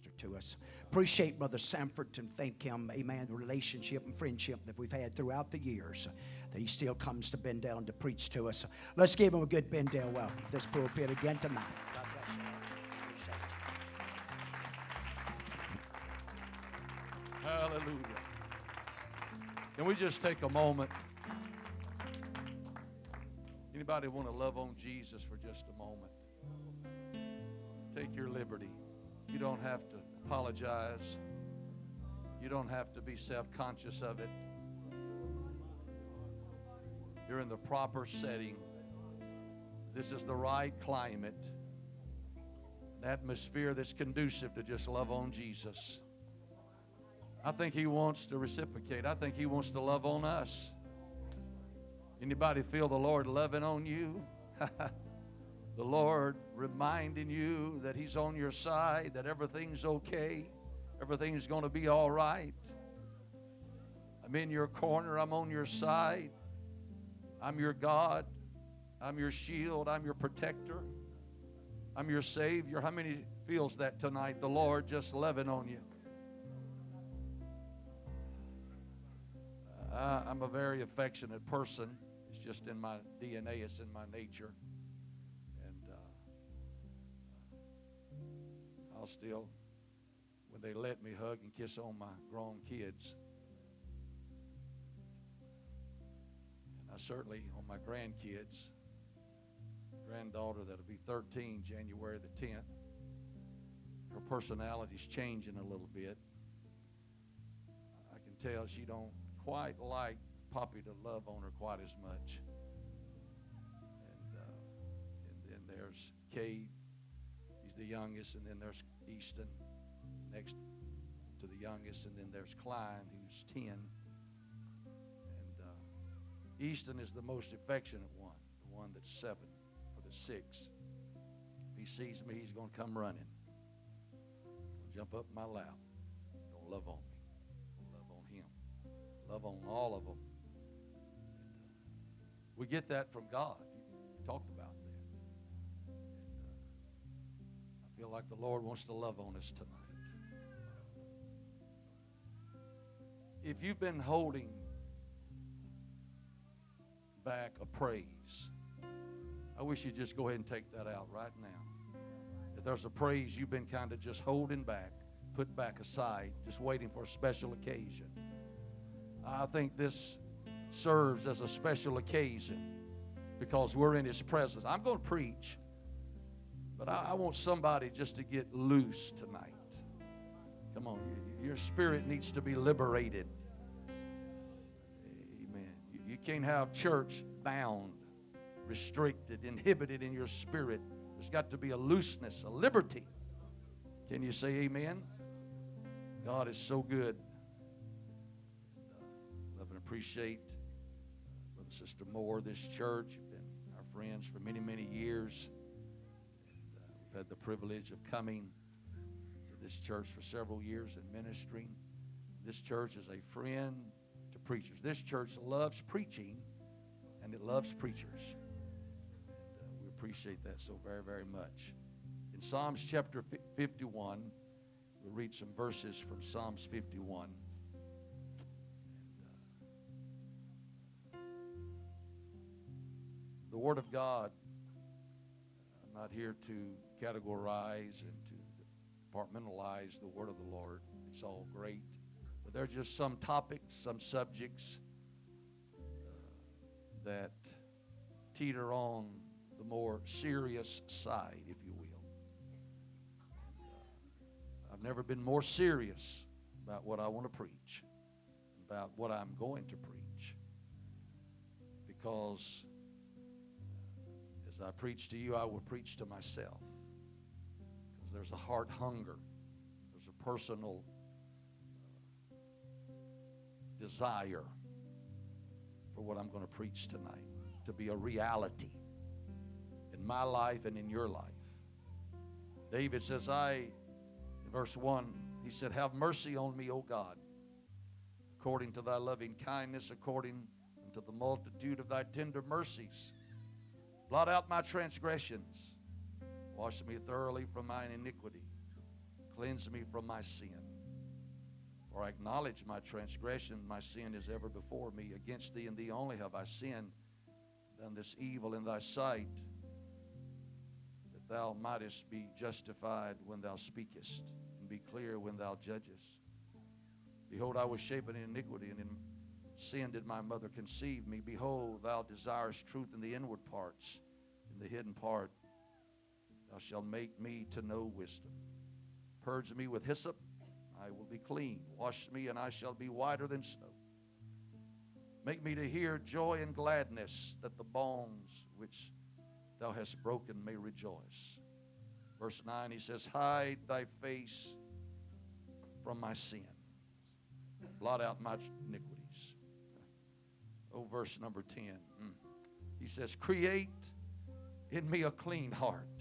minister to us. Appreciate Brother Sanford and thank him, amen, the relationship and friendship that we've had throughout the years, that he still comes to Benndale to preach to us. Let's give him a good Benndale welcome. This pulpit again tonight. God bless you. Hallelujah. Can we just take a moment? Anybody want to love on Jesus for just a moment? Take your liberty. You don't have to apologize. You don't have to be self conscious of it. You're in the proper setting. This is the right climate, an atmosphere that's conducive to just love on Jesus. I think He wants to reciprocate, I think He wants to love on us. Anybody feel the Lord loving on you? the Lord reminding you that He's on your side, that everything's okay, everything's going to be all right. I'm in your corner, I'm on your side. I'm your God, I'm your shield, I'm your protector, I'm your Savior. How many feels that tonight? The Lord just loving on you. Uh, I'm a very affectionate person. It's just in my DNA, it's in my nature. I'll still, when they let me hug and kiss on my grown kids. And I certainly on my grandkids, granddaughter that'll be 13 January the 10th. Her personality's changing a little bit. I can tell she don't quite like Poppy to love on her quite as much. And, uh, and then there's Cade the youngest, and then there's Easton next to the youngest, and then there's Klein, who's 10. And uh, Easton is the most affectionate one, the one that's seven or the six. If he sees me, he's going to come running. Jump up my lap. Don't love on me. Love on him. Love on all of them. And, uh, we get that from God. You talked about feel like the Lord wants to love on us tonight. If you've been holding back a praise, I wish you'd just go ahead and take that out right now. If there's a praise you've been kind of just holding back, put back aside, just waiting for a special occasion, I think this serves as a special occasion because we're in His presence. I'm going to preach. But I, I want somebody just to get loose tonight. Come on, your spirit needs to be liberated. Amen. You, can't have church bound, restricted, inhibited in your spirit. There's got to be a looseness, a liberty. Can you say amen? God is so good. Love and appreciate Brother Sister Moore, this church. You've been our friends for many, many years. I've had the privilege of coming to this church for several years and ministering. This church is a friend to preachers. This church loves preaching and it loves preachers. And, uh, we appreciate that so very, very much. In Psalms chapter 51, we'll read some verses from Psalms 51. Uh, the Word of God, I'm not here to categorize and to compartmentalize the word of the Lord. It's all great. But there are just some topics, some subjects uh, that teeter on the more serious side, if you will. Uh, I've never been more serious about what I want to preach, about what I'm going to preach, because as I preach to you, I will preach to myself there's a heart hunger, there's a personal desire for what I'm going to preach tonight to be a reality in my life and in your life. David says, I, in verse 1, he said, Have mercy on me, O God, according to thy loving kindness, according to the multitude of thy tender mercies. Blot out my transgressions Wash me thoroughly from mine iniquity. Cleanse me from my sin. For I acknowledge my transgression, my sin is ever before me. Against thee and thee only have I sinned, done this evil in thy sight, that thou mightest be justified when thou speakest, and be clear when thou judgest. Behold, I was shapen in iniquity, and in sin did my mother conceive me. Behold, thou desirest truth in the inward parts, in the hidden part. Thou shalt make me to know wisdom. Purge me with hyssop, I will be clean. Wash me, and I shall be whiter than snow. Make me to hear joy and gladness, that the bones which thou hast broken may rejoice. Verse 9, he says, Hide thy face from my sins, blot out my iniquities. Oh, verse number 10. Mm. He says, Create in me a clean heart,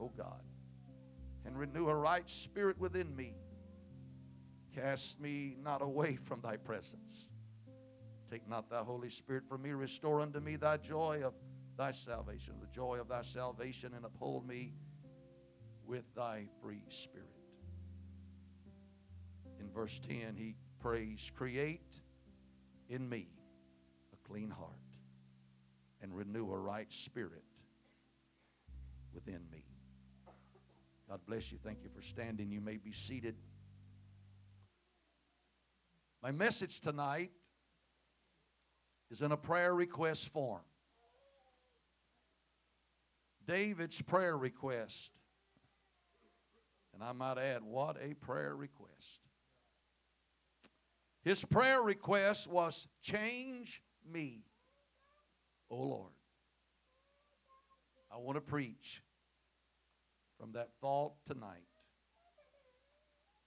O God, and renew a right spirit within me. Cast me not away from thy presence. Take not thy Holy Spirit from me. Restore unto me thy joy of thy salvation, the joy of thy salvation, and uphold me with thy free spirit. In verse 10, he prays, Create in me a clean heart and renew a right spirit within me. God bless you. Thank you for standing. You may be seated. My message tonight is in a prayer request form. David's prayer request. And I might add, what a prayer request. His prayer request was change me, O Lord. I want to preach from that thought tonight.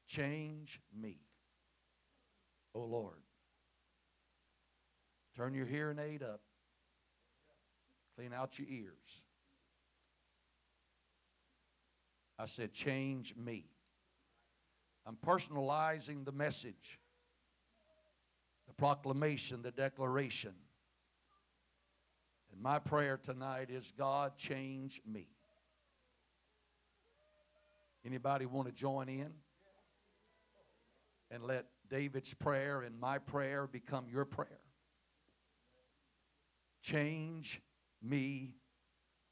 Change me, O Lord. Turn your hearing aid up. Clean out your ears. I said, change me. I'm personalizing the message, the proclamation, the declaration. And my prayer tonight is God, change me. Anybody want to join in? And let David's prayer and my prayer become your prayer. Change me,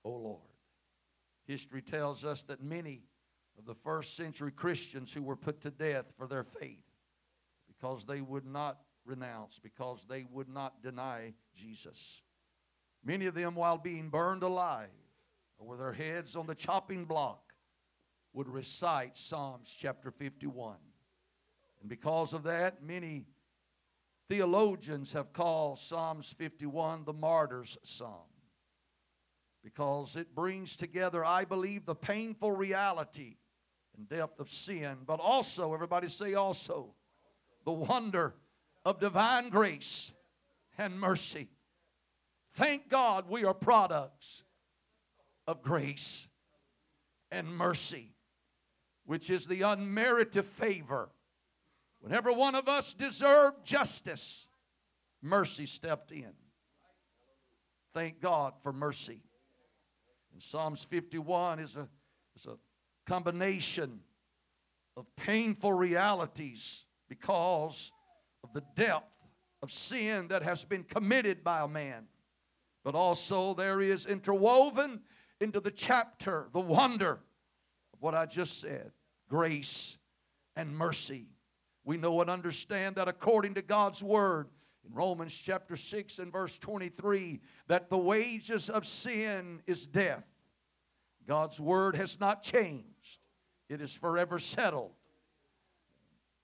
O Lord. History tells us that many of the first century Christians who were put to death for their faith because they would not renounce, because they would not deny Jesus. Many of them, while being burned alive or with their heads on the chopping block, would recite Psalms chapter 51. And because of that, many theologians have called Psalms 51 the martyr's psalm because it brings together, I believe, the painful reality and depth of sin, but also, everybody say also, the wonder of divine grace and mercy. Thank God we are products of grace and mercy which is the unmerited favor. Whenever one of us deserved justice, mercy stepped in. Thank God for mercy. And Psalms 51 is a, is a combination of painful realities because of the depth of sin that has been committed by a man. But also, there is interwoven into the chapter the wonder what I just said grace and mercy. We know and understand that according to God's word, in Romans chapter 6 and verse 23, that the wages of sin is death. God's word has not changed, it is forever settled.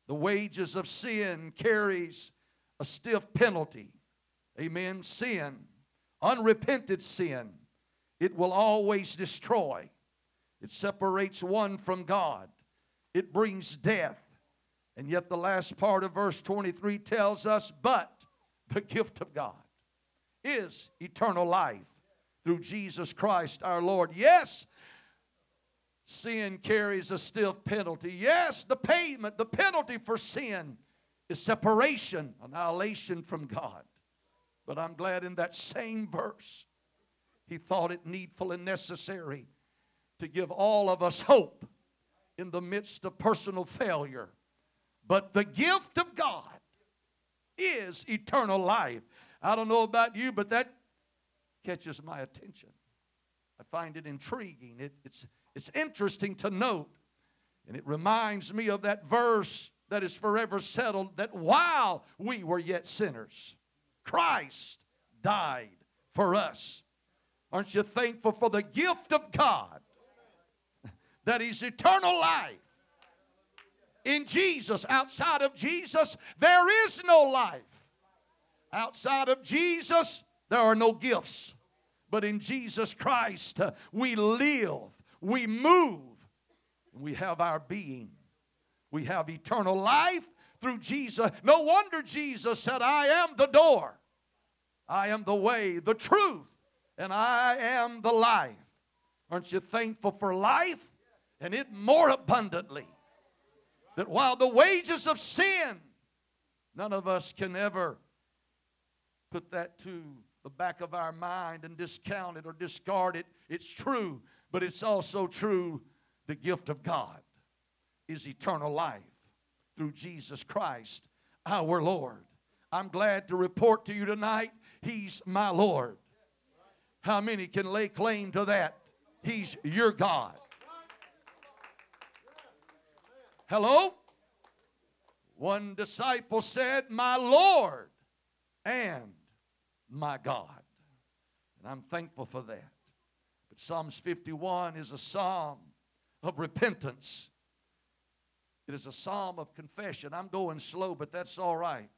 The wages of sin carries a stiff penalty. Amen. Sin, unrepented sin, it will always destroy. It separates one from God, it brings death. And yet, the last part of verse 23 tells us, But the gift of God is eternal life through Jesus Christ our Lord. Yes, sin carries a stiff penalty. Yes, the payment, the penalty for sin is separation, annihilation from God. But I'm glad in that same verse, he thought it needful and necessary to give all of us hope in the midst of personal failure. But the gift of God is eternal life. I don't know about you, but that catches my attention. I find it intriguing. It, it's, it's interesting to note. And it reminds me of that verse that is forever settled that while we were yet sinners, Christ died for us. Aren't you thankful for the gift of God that is eternal life? In Jesus, outside of Jesus, there is no life. Outside of Jesus, there are no gifts. But in Jesus Christ, uh, we live, we move, we have our being. We have eternal life through Jesus. No wonder Jesus said, I am the door. I am the way, the truth, and I am the life. Aren't you thankful for life? And it more abundantly. That while the wages of sin, none of us can ever put that to the back of our mind and discount it or discard it. It's true, but it's also true the gift of God is eternal life through Jesus Christ, our Lord. I'm glad to report to you tonight, He's my Lord. How many can lay claim to that? He's your God. Hello? One disciple said, My Lord and my God. And I'm thankful for that. But Psalms 51 is a psalm of repentance. It is a psalm of confession. I'm going slow, but that's all right.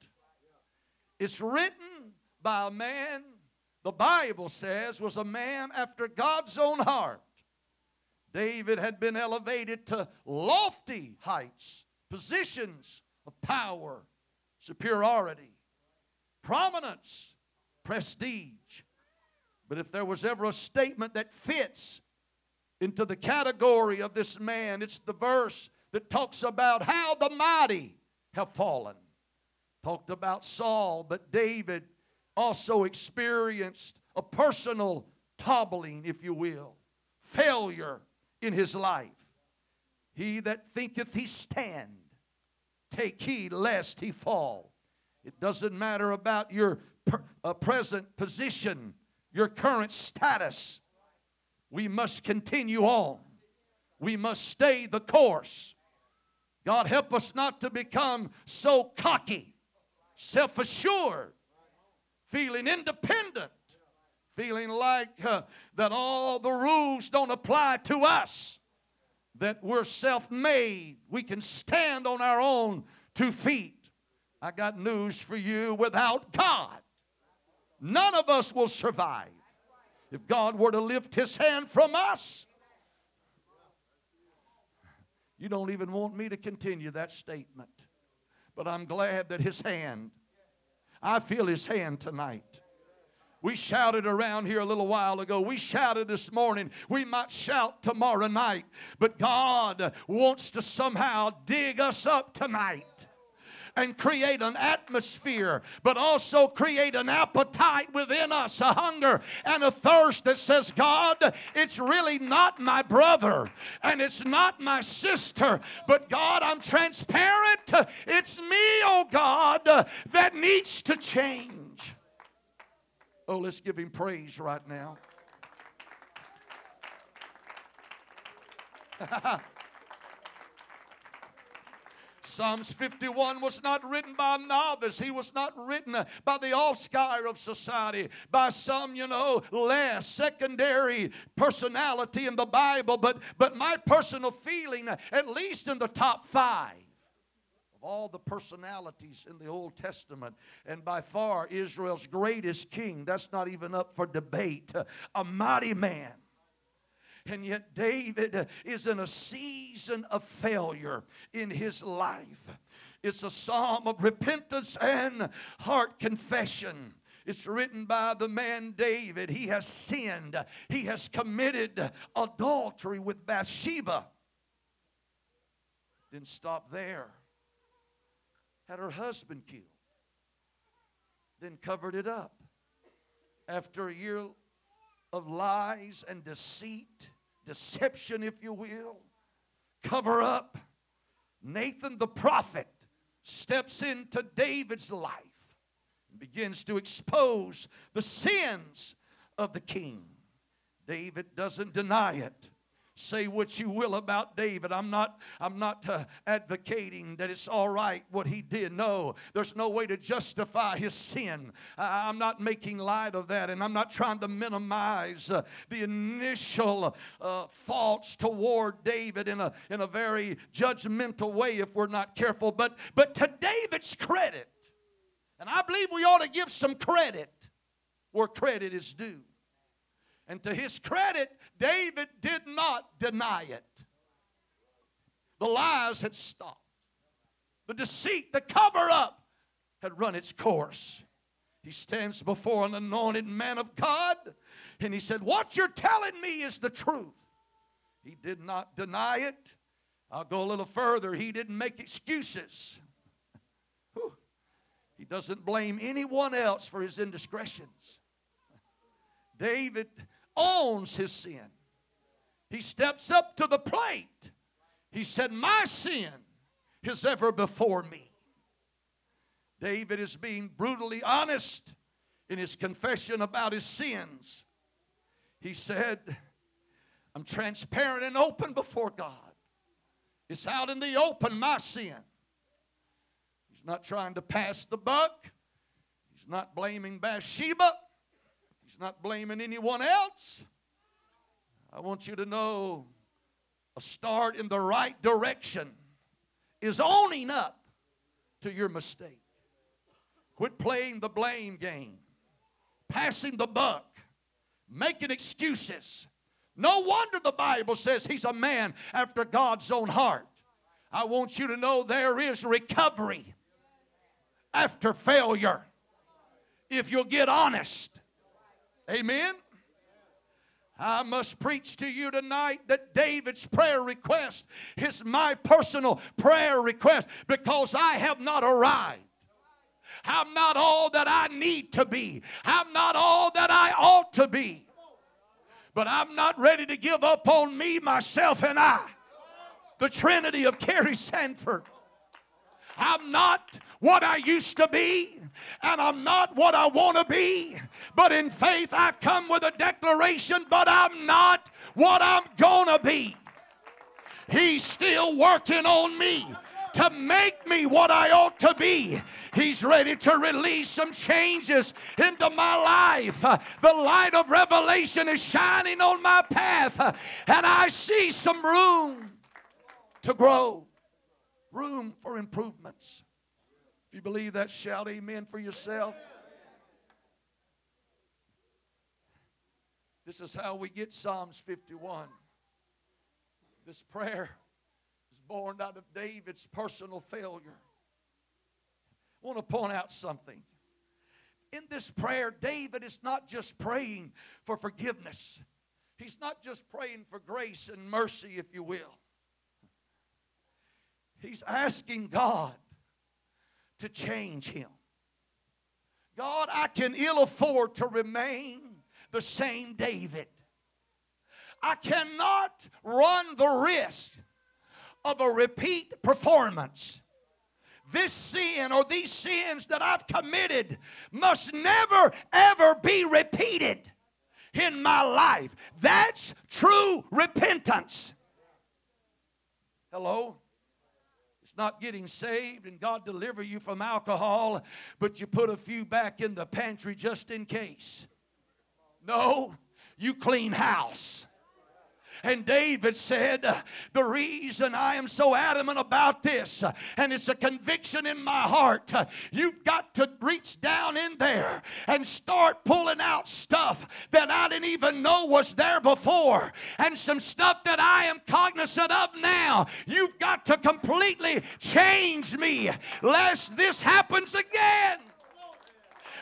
It's written by a man, the Bible says, was a man after God's own heart. David had been elevated to lofty heights, positions of power, superiority, prominence, prestige. But if there was ever a statement that fits into the category of this man, it's the verse that talks about how the mighty have fallen. Talked about Saul, but David also experienced a personal toppling, if you will, failure in his life. He that thinketh he stand, take heed lest he fall. It doesn't matter about your per, uh, present position, your current status. We must continue on. We must stay the course. God, help us not to become so cocky, self assured, feeling independent, feeling like uh, that all the rules don't apply to us, that we're self made, we can stand on our own two feet. I got news for you without God, none of us will survive. If God were to lift his hand from us, you don't even want me to continue that statement. But I'm glad that his hand, I feel his hand tonight. We shouted around here a little while ago. We shouted this morning. We might shout tomorrow night. But God wants to somehow dig us up tonight and create an atmosphere, but also create an appetite within us, a hunger and a thirst that says, God, it's really not my brother and it's not my sister, but God, I'm transparent. It's me, oh God, that needs to change. Oh, let's give him praise right now. Psalms 51 was not written by a novice. He was not written by the offscire of society, by some, you know, less secondary personality in the Bible. But, but my personal feeling, at least in the top five, all the personalities in the Old Testament, and by far Israel's greatest king. That's not even up for debate. A mighty man and yet, David is in a season of failure in his life. It's a psalm of repentance and heart confession. It's written by the man David. He has sinned, he has committed adultery with Bathsheba. Didn't stop there. Had her husband killed. Then covered it up. After a year of lies and deceit, deception, if you will, cover up, Nathan the prophet steps into David's life and begins to expose the sins of the king. David doesn't deny it. Say what you will about David. I'm not, I'm not uh, advocating that it's all right what he did. No, there's no way to justify his sin. I, am not making light of that, and I'm not trying to minimize uh, the initial uh, faults toward David in a, in a very judgmental way if we're not careful. But, but to David's credit, and I believe we ought to give some credit where credit is due. And to his credit, David did not deny it. The lies had stopped, the deceit, the cover up had run its course. He stands before an anointed man of God and he said, What you're telling me is the truth. He did not deny it. I'll go a little further. He didn't make excuses. He doesn't blame anyone else for his indiscretions. David owns his sin. He steps up to the plate. He said, My sin is ever before me. David is being brutally honest in his confession about his sins. He said, I'm transparent and open before God. It's out in the open, my sin. He's not trying to pass the buck. He's not blaming Bathsheba. He's not blaming anyone else. I want you to know a start in the right direction is owning up to your mistake. Quit playing the blame game, passing the buck, making excuses. No wonder the Bible says he's a man after God's own heart. I want you to know there is recovery after failure if you'll get honest. Amen. I must preach to you tonight that David's prayer request is my personal prayer request because I have not arrived. I'm not all that I need to be. I'm not all that I ought to be. But I'm not ready to give up on me, myself, and I. The Trinity of Kerry Sanford. I'm not what I used to be, and I'm not what I want to be. But in faith, I've come with a declaration, but I'm not what I'm going to be. He's still working on me to make me what I ought to be. He's ready to release some changes into my life. The light of revelation is shining on my path, and I see some room to grow room for improvements. If you believe that, shout amen for yourself. This is how we get Psalms 51. This prayer is born out of David's personal failure. I want to point out something. In this prayer, David is not just praying for forgiveness, he's not just praying for grace and mercy, if you will. He's asking God to change him. God, I can ill afford to remain the same David. I cannot run the risk of a repeat performance. This sin or these sins that I've committed must never, ever be repeated in my life. That's true repentance. Hello? It's not getting saved and God deliver you from alcohol, but you put a few back in the pantry just in case. No, you clean house. And David said, uh, The reason I am so adamant about this, uh, and it's a conviction in my heart, uh, you've got to reach down in there and start pulling out stuff that I didn't even know was there before, and some stuff that I am cognizant of now. You've got to completely change me lest this happens again.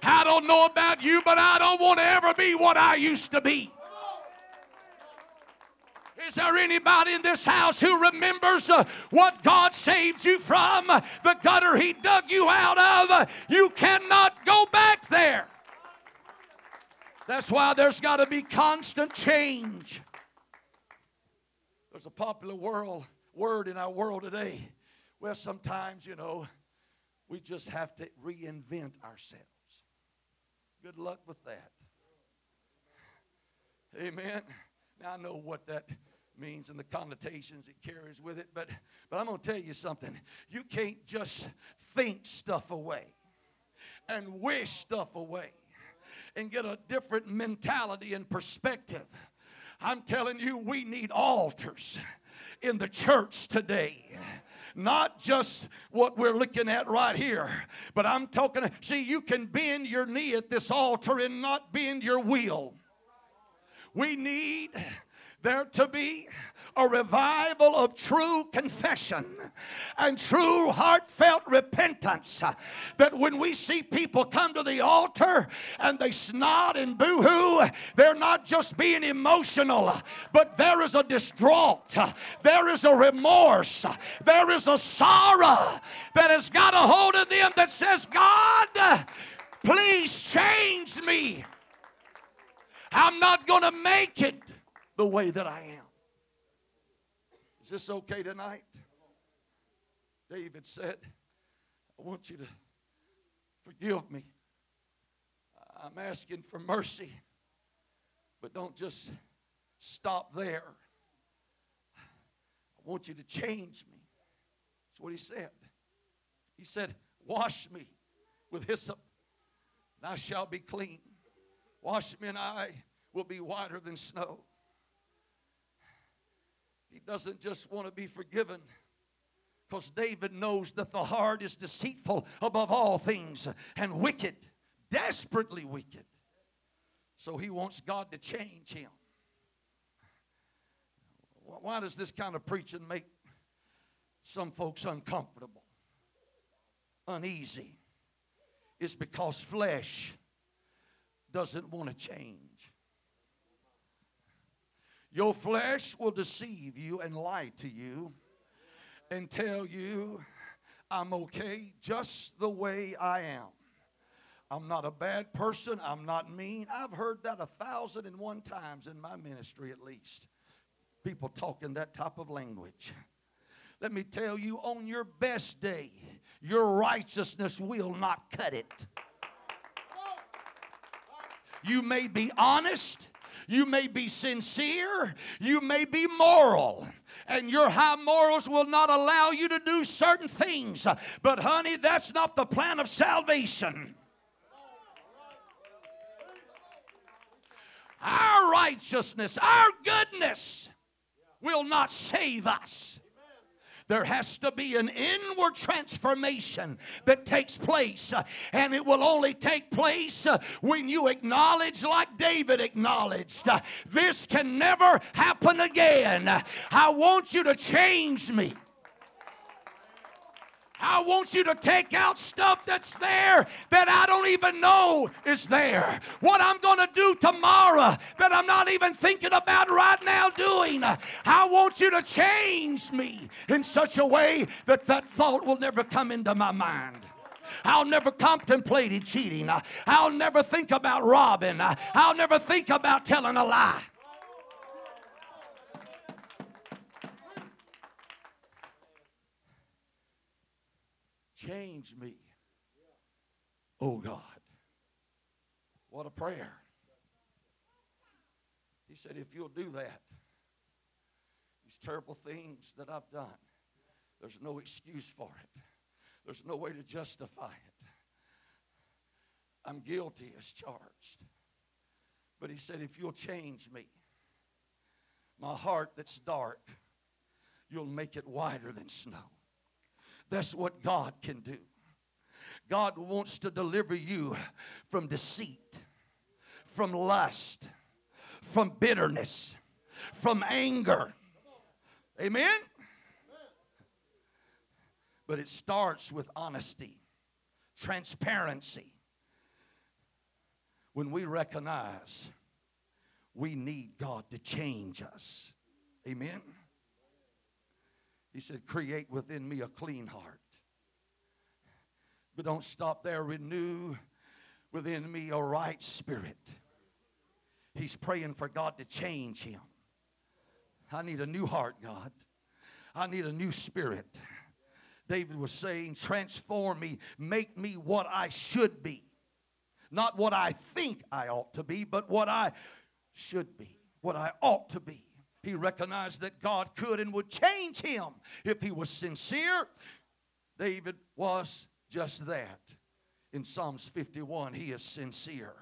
I don't know about you, but I don't want to ever be what I used to be. Is there anybody in this house who remembers uh, what God saved you from? The gutter He dug you out of. You cannot go back there. That's why there's got to be constant change. There's a popular world word in our world today. Well, sometimes, you know, we just have to reinvent ourselves. Good luck with that. Amen. Now I know what that means and the connotations it carries with it, but but I'm going to tell you something. You can't just think stuff away and wish stuff away and get a different mentality and perspective. I'm telling you, we need altars in the church today. Not just what we're looking at right here, but I'm talking. See, you can bend your knee at this altar and not bend your will. We need there to be a revival of true confession and true heartfelt repentance. Uh, that when we see people come to the altar and they snot and boo hoo, they're not just being emotional, uh, but there is a distraught, uh, there is a remorse, there is a sorrow that has got a hold of them that says, God, please change me. I'm not going to make it the way that I am. Is this okay tonight? David said, I want you to forgive me. I'm asking for mercy, but don't just stop there. I want you to change me. That's what he said. He said, Wash me with hyssop, and I shall be clean. Wash me, and I will be whiter than snow. He doesn't just want to be forgiven because David knows that the heart is deceitful above all things and wicked, desperately wicked. So he wants God to change him. Why does this kind of preaching make some folks uncomfortable, uneasy? It's because flesh doesn't want to change. Your flesh will deceive you and lie to you and tell you, I'm okay just the way I am. I'm not a bad person. I'm not mean. I've heard that a thousand and one times in my ministry at least. People talking that type of language. Let me tell you, on your best day, your righteousness will not cut it. You may be honest, you may be sincere. You may be moral. And your high morals will not allow you to do certain things. But, honey, that's not the plan of salvation. Our righteousness, our goodness will not save us. There has to be an inward transformation that takes place. Uh, and it will only take place uh, when you acknowledge, like David acknowledged, uh, this can never happen again. I want you to change me. I want you to take out stuff that's there that I don't even know is there. What I'm going to do tomorrow that I'm not even thinking about right now doing. I want you to change me in such a way that that thought will never come into my mind. I'll never contemplate cheating. I'll never think about robbing. I'll never think about telling a lie. Change me. Oh God. What a prayer. He said, if you'll do that, these terrible things that I've done, there's no excuse for it. There's no way to justify it. I'm guilty as charged. But he said, if you'll change me, my heart that's dark, you'll make it whiter than snow. That's what God can do. God wants to deliver you from deceit, from lust, from bitterness, from anger. Amen? But it starts with honesty, transparency. When we recognize we need God to change us. Amen? He said, Create within me a clean heart. But don't stop there. Renew within me a right spirit. He's praying for God to change him. I need a new heart, God. I need a new spirit. David was saying, Transform me, make me what I should be. Not what I think I ought to be, but what I should be, what I ought to be. He recognized that God could and would change him if he was sincere. David was just that. In Psalms 51, he is sincere.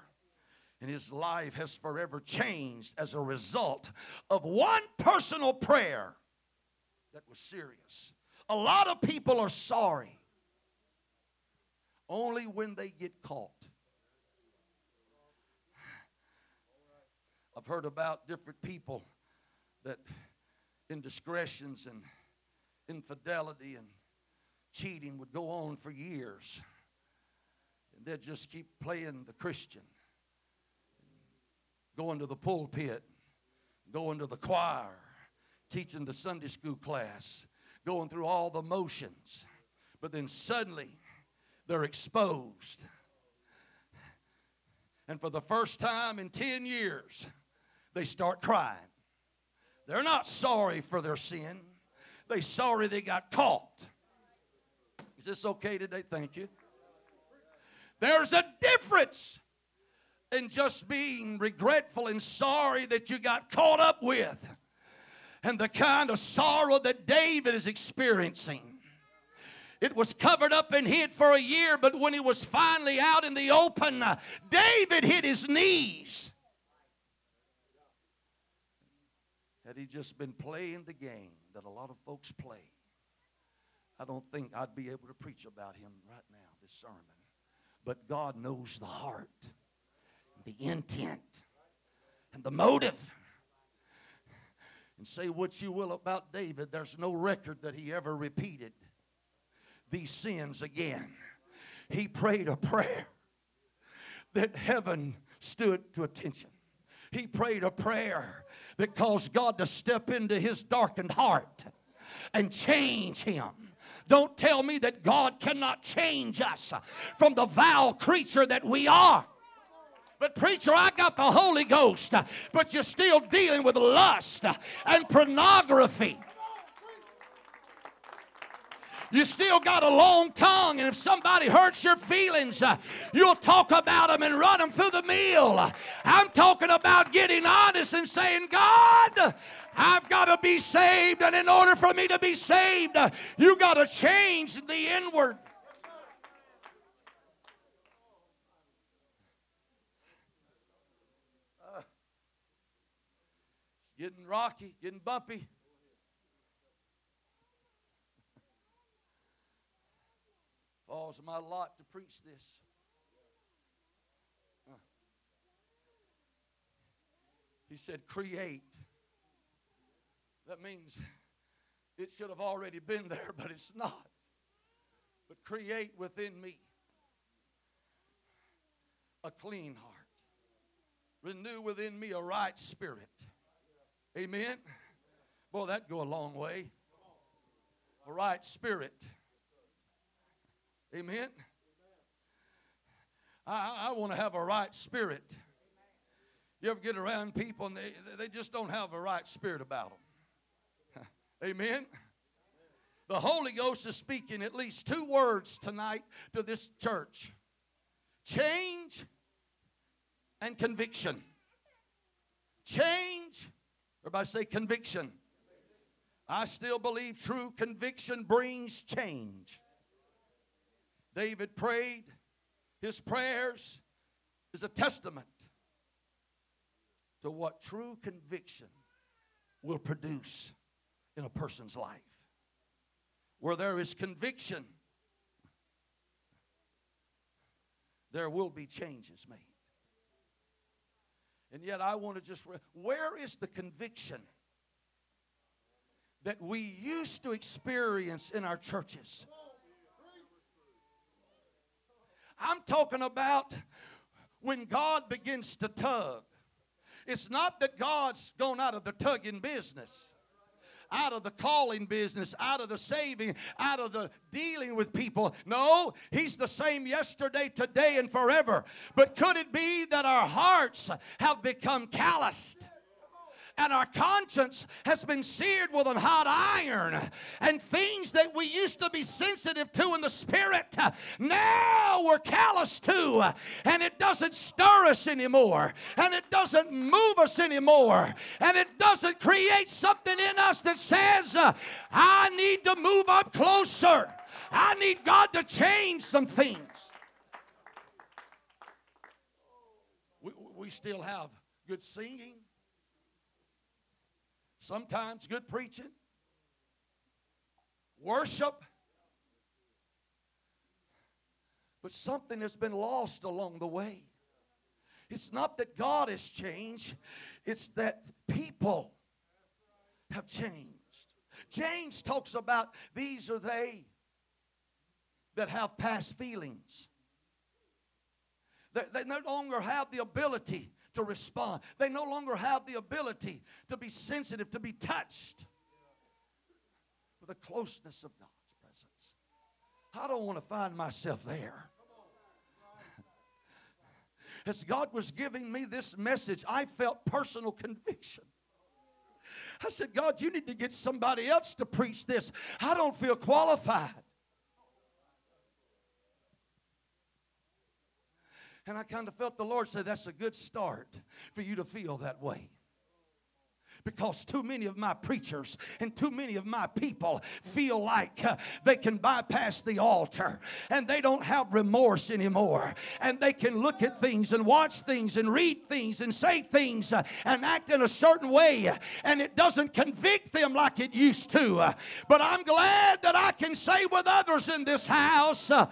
And his life has forever changed as a result of one personal prayer that was serious. A lot of people are sorry only when they get caught. I've heard about different people that indiscretions and infidelity and cheating would go on for years. And they'd just keep playing the Christian, going to the pulpit, going to the choir, teaching the Sunday school class, going through all the motions. But then suddenly they're exposed. And for the first time in 10 years, they start crying. They're not sorry for their sin. They sorry they got caught. Is this okay today? Thank you. There's a difference in just being regretful and sorry that you got caught up with and the kind of sorrow that David is experiencing. It was covered up and hid for a year, but when he was finally out in the open, uh, David hit his knees. Had he just been playing the game that a lot of folks play, I don't think I'd be able to preach about him right now, this sermon. But God knows the heart, the intent, and the motive. And say what you will about David, there's no record that he ever repeated these sins again. He prayed a prayer that heaven stood to attention. He prayed a prayer that caused God to step into his darkened heart and change him. Don't tell me that God cannot change us from the vile creature that we are. But, preacher, I got the Holy Ghost, but you're still dealing with lust and pornography. You still got a long tongue, and if somebody hurts your feelings, uh, you'll talk about them and run them through the mill. I'm talking about getting honest and saying, God, I've got to be saved, and in order for me to be saved, uh, you got to change the inward. getting rocky, getting bumpy. Falls my lot to preach this. He said, create. That means it should have already been there, but it's not. But create within me a clean heart. Renew within me a right spirit. Amen. Boy, that'd go a long way. A right spirit. Amen. I, I want to have a right spirit. You ever get around people and they, they just don't have a right spirit about them? Amen. The Holy Ghost is speaking at least two words tonight to this church change and conviction. Change Everybody say conviction. I still believe true conviction brings change. David prayed. His prayers is a testament to what true conviction will produce in a person's life. Where there is conviction, there will be changes made. And yet, I want to just, where is the conviction that we used to experience in our churches? I'm talking about when God begins to tug. It's not that God's gone out of the tugging business out of the calling business, out of the saving, out of the dealing with people. No, He's the same yesterday, today, and forever. But could it be that our hearts have become calloused? And our conscience has been seared with a hot iron. And things that we used to be sensitive to in the spirit, now we're callous to. And it doesn't stir us anymore. And it doesn't move us anymore. And it doesn't create something in us that says, uh, I need to move up closer. I need God to change some things. We, we still have good singing, sometimes good preaching, worship. But something has been lost along the way. It's not that God has changed, it's that people have changed. James talks about these are they that have past feelings. They, they no longer have the ability to respond, they no longer have the ability to be sensitive, to be touched with the closeness of God's presence. I don't want to find myself there. As God was giving me this message, I felt personal conviction. I said, God, you need to get somebody else to preach this. I don't feel qualified. And I kind of felt the Lord say, That's a good start for you to feel that way. Because too many of my preachers and too many of my people feel like uh, they can bypass the altar and they don't have remorse anymore. And they can look at things and watch things and read things and say things uh, and act in a certain way and it doesn't convict them like it used to. But i'm glad that i can say with others in this house uh,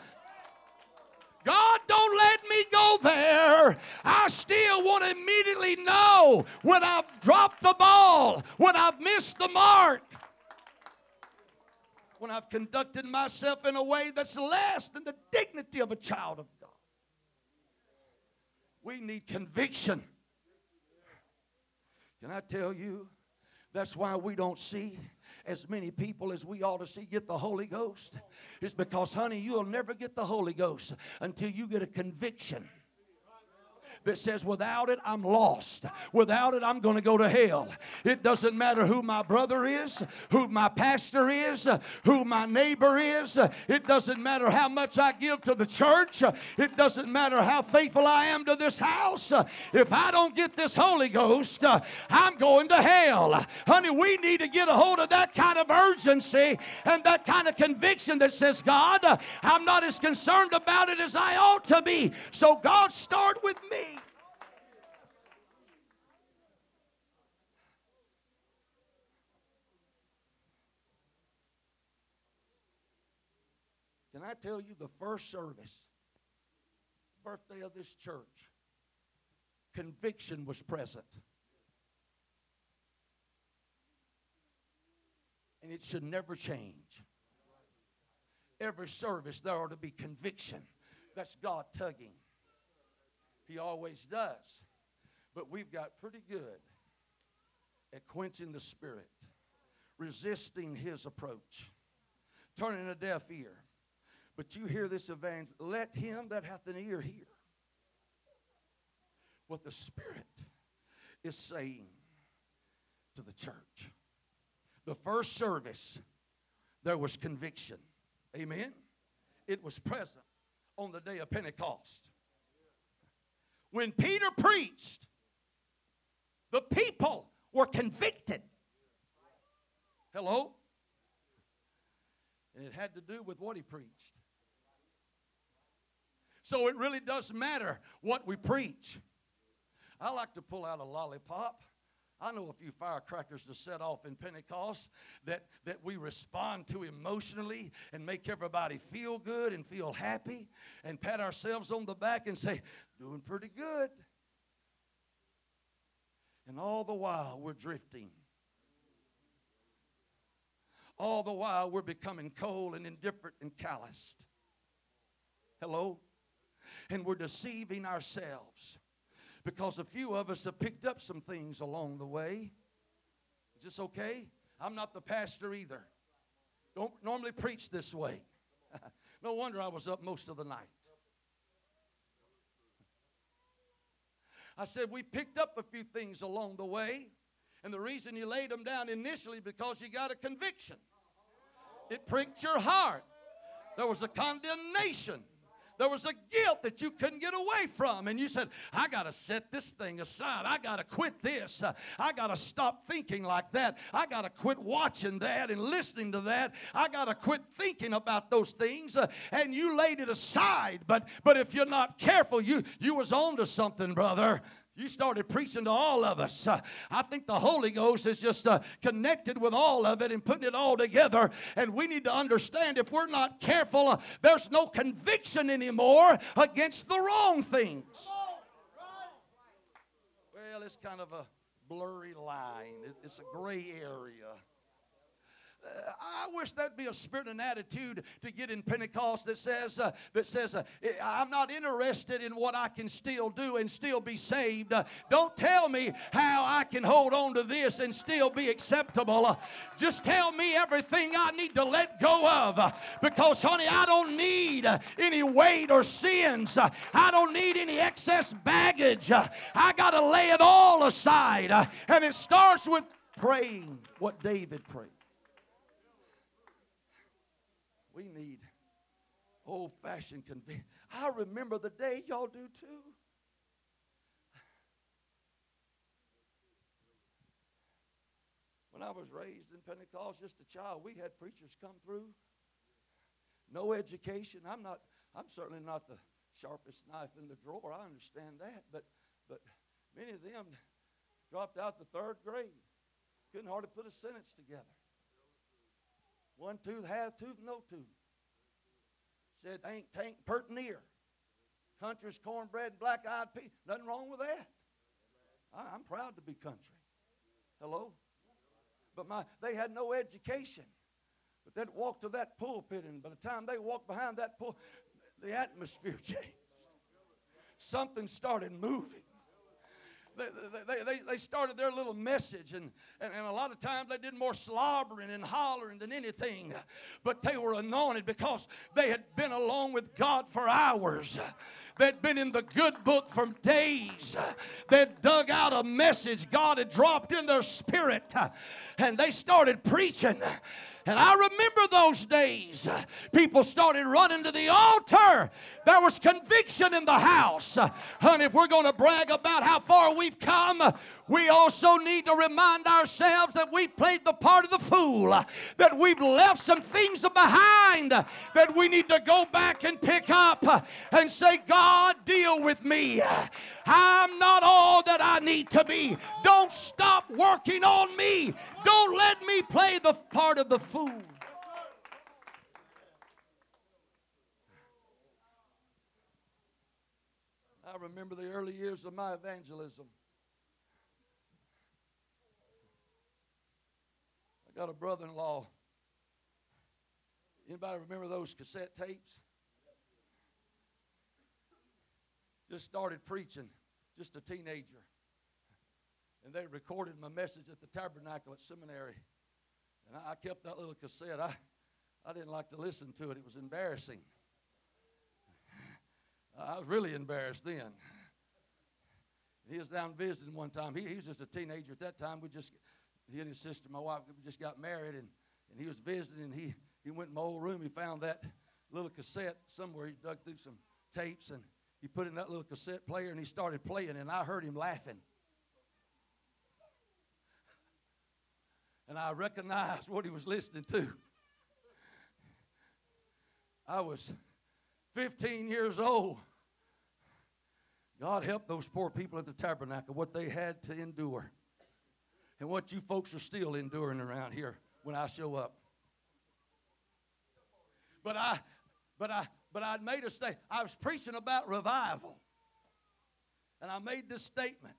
God, don't let me go there. I still want to immediately know when I've dropped the ball, when I've missed the mark, when I've conducted myself in a way that's less than the dignity of a child of God. We need conviction. Can I tell you? That's why we don't see as many people as we ought to see get the Holy Ghost. Is because, honey, you'll never get the Holy Ghost until you get a conviction that says, without it, I'm lost. Without it, I'm going to go to hell. It doesn't matter who my brother is, who my pastor is, who my neighbor is. It doesn't matter how much I give to the church. It doesn't matter how faithful I am to this house. If I don't get this Holy Ghost, I'm going to hell. Honey, we need to get a hold of that kind of urgency and that kind of conviction that says, God, I'm not as concerned about it as I ought to be. So, God, start with me. Can I tell you the first service, birthday of this church, conviction was present. And it should never change. Every service, there ought to be conviction. That's God tugging. He always does. But we've got pretty good at quenching the spirit, resisting his approach, turning a deaf ear. But you hear this evangelist, let him that hath an ear hear what the Spirit is saying to the church. The first service, there was conviction. Amen? It was present on the day of Pentecost. When Peter preached, the people were convicted. Hello? And it had to do with what he preached. So it really doesn't matter what we preach. I like to pull out a lollipop. I know a few firecrackers to set off in Pentecost that, that we respond to emotionally and make everybody feel good and feel happy and pat ourselves on the back and say, doing pretty good. And all the while we're drifting. All the while we're becoming cold and indifferent and calloused. Hello? And we're deceiving ourselves because a few of us have picked up some things along the way. Is this okay? I'm not the pastor either. Don't normally preach this way. no wonder I was up most of the night. I said, we picked up a few things along the way, And the reason you laid them down initially because you got a conviction. It pricked your heart. There was a condemnation. There was a guilt that you couldn't get away from. And you said, I got to set this thing aside. I got to quit this. Uh, I got to stop thinking like that. I got to quit watching that and listening to that. I got to quit thinking about those things. Uh, and you laid it aside. But, but if you're not careful, you, you was on to something, brother. You started preaching to all of us. Uh, I think the Holy Ghost is just uh, connected with all of it and putting it all together. And we need to understand if we're not careful, uh, there's no conviction anymore against the wrong things. Well, it's kind of a blurry line, it's a gray area. I wish that'd be a spirit and attitude to get in Pentecost that says uh, that says uh, I'm not interested in what I can still do and still be saved. Uh, don't tell me how I can hold on to this and still be acceptable. Uh, just tell me everything I need to let go of uh, because honey, I don't need uh, any weight or sins. I don't need any excess baggage. I got to lay it all aside. and it starts with praying what David prayed. We need old fashioned conviction. I remember the day, y'all do too. When I was raised in Pentecost, just a child, we had preachers come through. No education. I'm not, I'm certainly not the sharpest knife in the drawer. I understand that. But but many of them dropped out the third grade. Couldn't hardly put a sentence together. One tooth, half tooth, no tooth. Said, ain't tank pert near. Country's cornbread, black eyed peas. Nothing wrong with that. I, am proud to be country. Hello? But my they had no education. But they'd walk to that pulpit, and by the time they walked behind that pulpit, the atmosphere changed. Something started moving they, they, they started their little message, and, and, and a lot of times they did more slobbering and hollering than anything. But they were anointed because they had been along with God for hours. They'd been in the good book for days. They'd dug out a message God had dropped in their spirit, and they started preaching. And I remember those days. People started running to the altar. There was conviction in the house. Honey, if we're going to brag about how far we've come, we also need to remind ourselves that we played the part of the fool, that we've left some things behind that we need to go back and pick up and say, God, deal with me. I'm not all that I need to be. Don't stop working on me. Don't let me play the part of the fool. I remember the early years of my evangelism. Got a brother-in-law. Anybody remember those cassette tapes? Just started preaching, just a teenager. And they recorded my message at the tabernacle at seminary. And I, kept that little cassette. I, I didn't like to listen to it, it was embarrassing. I was really embarrassed then. He was down visiting one time. He, he was just a teenager at that time. We just, he and his sister, my wife, just got married, and, and he was visiting. And he, he went in my old room. He found that little cassette somewhere. He dug through some tapes, and he put in that little cassette player, and he started playing. And I heard him laughing. And I recognized what he was listening to. I was 15 years old. God help those poor people at the tabernacle, what they had to endure, and what you folks are still enduring around here when I show up. But I, but I, but I made a statement. I was preaching about revival, and I made this statement,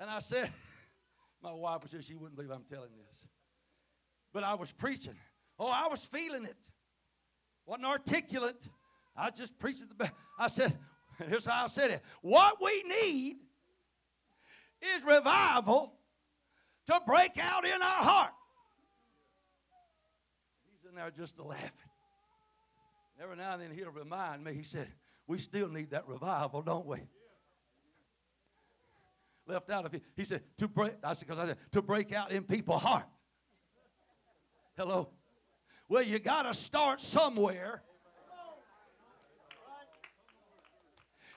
and I said, my wife was here; she wouldn't believe I'm telling this, but I was preaching. Oh, I was feeling it. wasn't articulate. I just preached the. I said, Here's how I said it. What we need is revival to break out in our heart. He's in there just laughing. Every now and then he'll remind me, he said, We still need that revival, don't we? left out of it. He said, to break, I said, because I said, to break out in people's heart. Hello? Well, you got to start somewhere.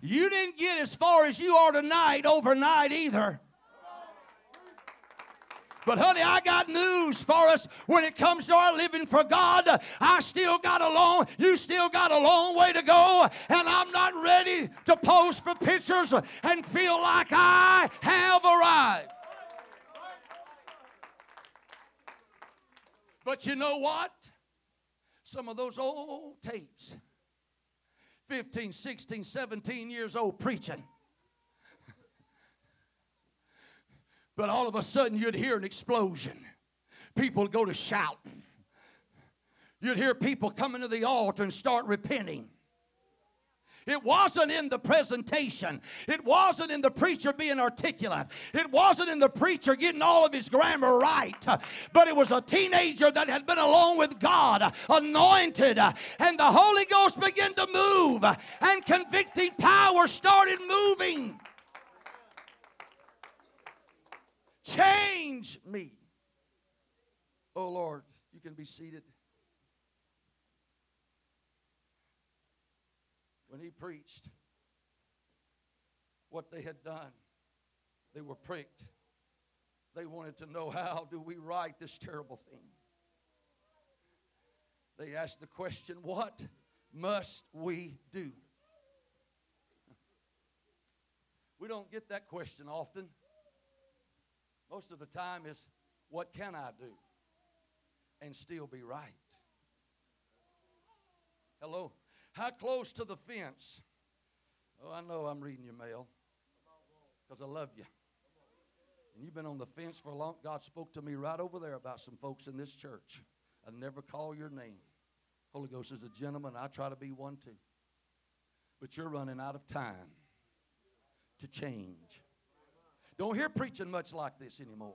You didn't get as far as you are tonight overnight either. But, honey, I got news for us when it comes to our living for God. I still got a long, you still got a long way to go, and I'm not ready to pose for pictures and feel like I have arrived. But you know what? Some of those old tapes, 15, 16, 17 years old preaching But all of a sudden, you'd hear an explosion. People would go to shouting. You'd hear people coming to the altar and start repenting. It wasn't in the presentation. It wasn't in the preacher being articulate. It wasn't in the preacher getting all of his grammar right. But it was a teenager that had been alone with God, anointed, and the Holy Ghost began to move, and convicting power started moving. Change me. Oh Lord, you can be seated. When he preached what they had done, they were pricked. They wanted to know how do we right this terrible thing? They asked the question, What must we do? We don't get that question often. Most of the time is, what can I do and still be right? Hello? How close to the fence? Oh, I know I'm reading your mail because I love you. And you've been on the fence for a long God spoke to me right over there about some folks in this church. I never call your name. Holy Ghost is a gentleman. I try to be one too. But you're running out of time to change. Don't hear preaching much like this anymore.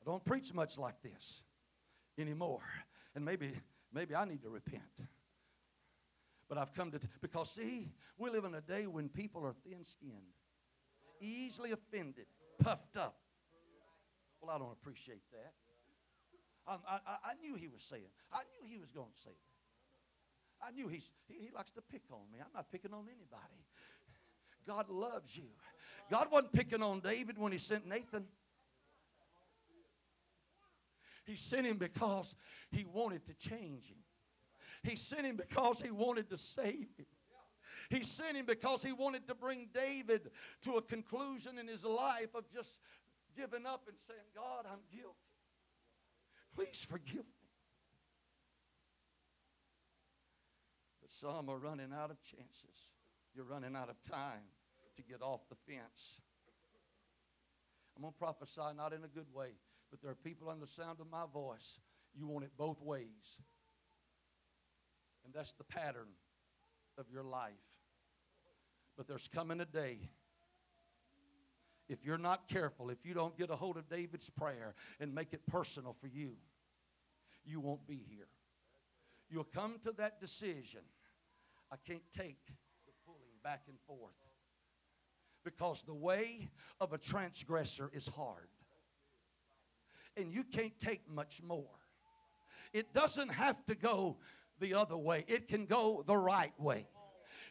I don't preach much like this anymore. And maybe, maybe I need to repent. But I've come to, t- because see, we live in a day when people are thin skinned, easily offended, puffed up. Well, I don't appreciate that. I, I, I knew he was saying, I knew he was going to say that. I knew he's, he, he likes to pick on me. I'm not picking on anybody. God loves you. God wasn't picking on David when he sent Nathan. He sent him because he wanted to change him. He sent him because he wanted to save him. He sent him because he wanted to bring David to a conclusion in his life of just giving up and saying, God, I'm guilty. Please forgive me. But some are running out of chances. You're running out of time to get off the fence. I'm going to prophesy not in a good way, but there are people on the sound of my voice. You want it both ways. That's the pattern of your life. But there's coming a day if you're not careful, if you don't get a hold of David's prayer and make it personal for you, you won't be here. You'll come to that decision. I can't take the pulling back and forth because the way of a transgressor is hard. And you can't take much more. It doesn't have to go the other way, it can go the right way.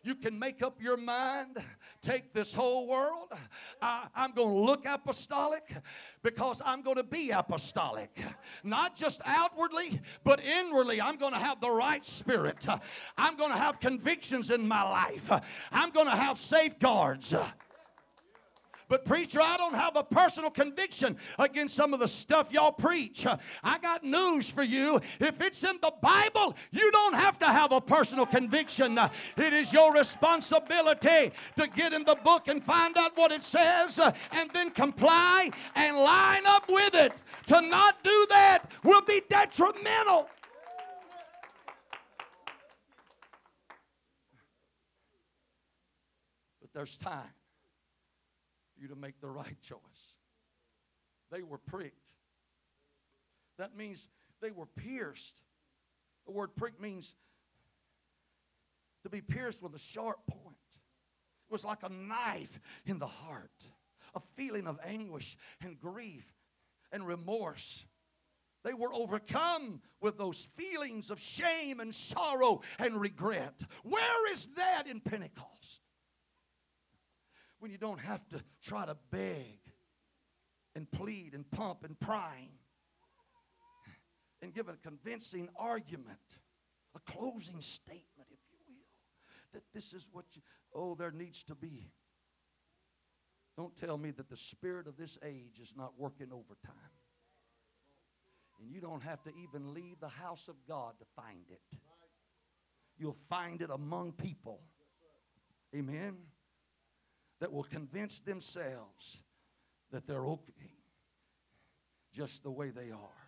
You can make up your mind, take this whole world. I, am going to look apostolic because I'm going to be apostolic. Not just outwardly, but inwardly. I'm going to have the right spirit. I'm going to have convictions in my life. I'm going to have safeguards. But, preacher, I don't have a personal conviction against some of the stuff y'all preach. I got news for you. If it's in the Bible, you don't have to have a personal conviction. It is your responsibility to get in the book and find out what it says and then comply and line up with it. To not do that will be detrimental. But there's time you to make the right choice. They were pricked. That means they were pierced. The word prick means to be pierced with a sharp point. It was like a knife in the heart, a feeling of anguish and grief and remorse. They were overcome with those feelings of shame and sorrow and regret. Where is that in Pentecost? When you don't have to try to beg and plead and pump and prime and give a convincing argument, a closing statement, if you will, that this is what you, oh, there needs to be. Don't tell me that the spirit of this age is not working overtime. And you don't have to even leave the house of God to find it. You'll find it among people. Amen. That will convince themselves that they're okay just the way they are.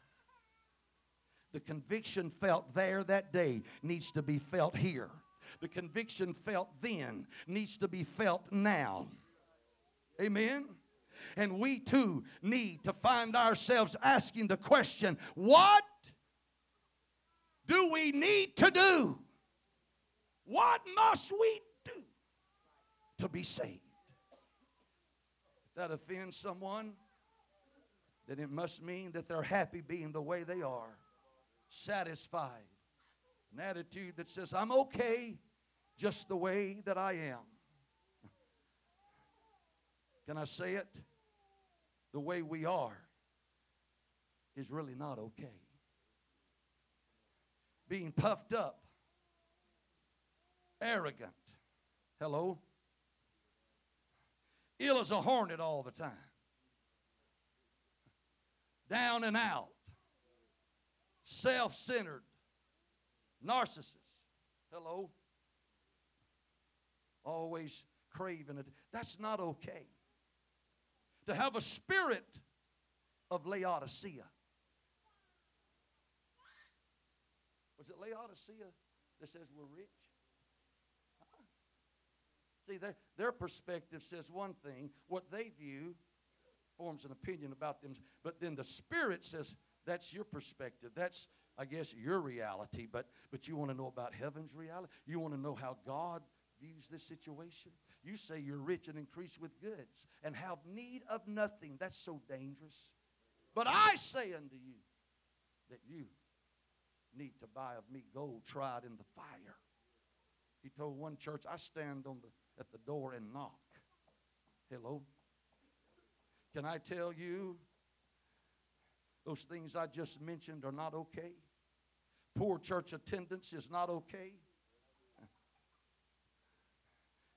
The conviction felt there that day needs to be felt here. The conviction felt then needs to be felt now. Amen. And we too need to find ourselves asking the question what do we need to do? What must we do to be saved? That offends someone, then it must mean that they're happy being the way they are, satisfied. An attitude that says, I'm okay just the way that I am. Can I say it? The way we are is really not okay. Being puffed up, arrogant, hello, ill as a hornet all the time, down and out, self centered, narcissist, hello, always craving it. That's not okay to have a spirit of Laodicea. Was it Laodicea that says we're rich? See, their, their perspective says one thing, what they view forms an opinion about them, but then the Spirit says that's your perspective. That's, I guess, your reality, but, but you want to know about heaven's reality? You want to know how God views this situation? You say you're rich and increase with goods and have need of nothing. That's so dangerous. But I say unto you that you need to buy of me gold tried in the fire. He told one church, I stand on the, at the door and knock. Hello? Can I tell you those things I just mentioned are not okay? Poor church attendance is not okay.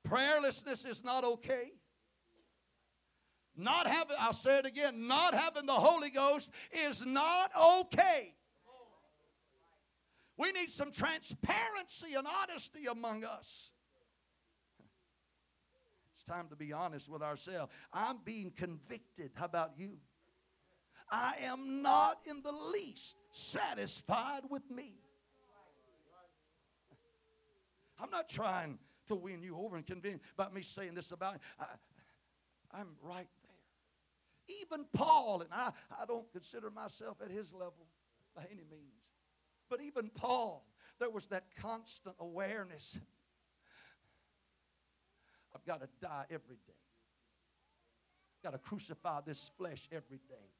Prayerlessness is not okay. Not having, I'll say it again, not having the Holy Ghost is not okay. We need some transparency and honesty among us. It's time to be honest with ourselves. I'm being convicted. How about you? I am not in the least satisfied with me. I'm not trying to win you over and convince about me saying this about I, I'm right there. Even Paul, and I, I don't consider myself at his level by any means, but even Paul, there was that constant awareness. I've got to die every day. I've got to crucify this flesh every day.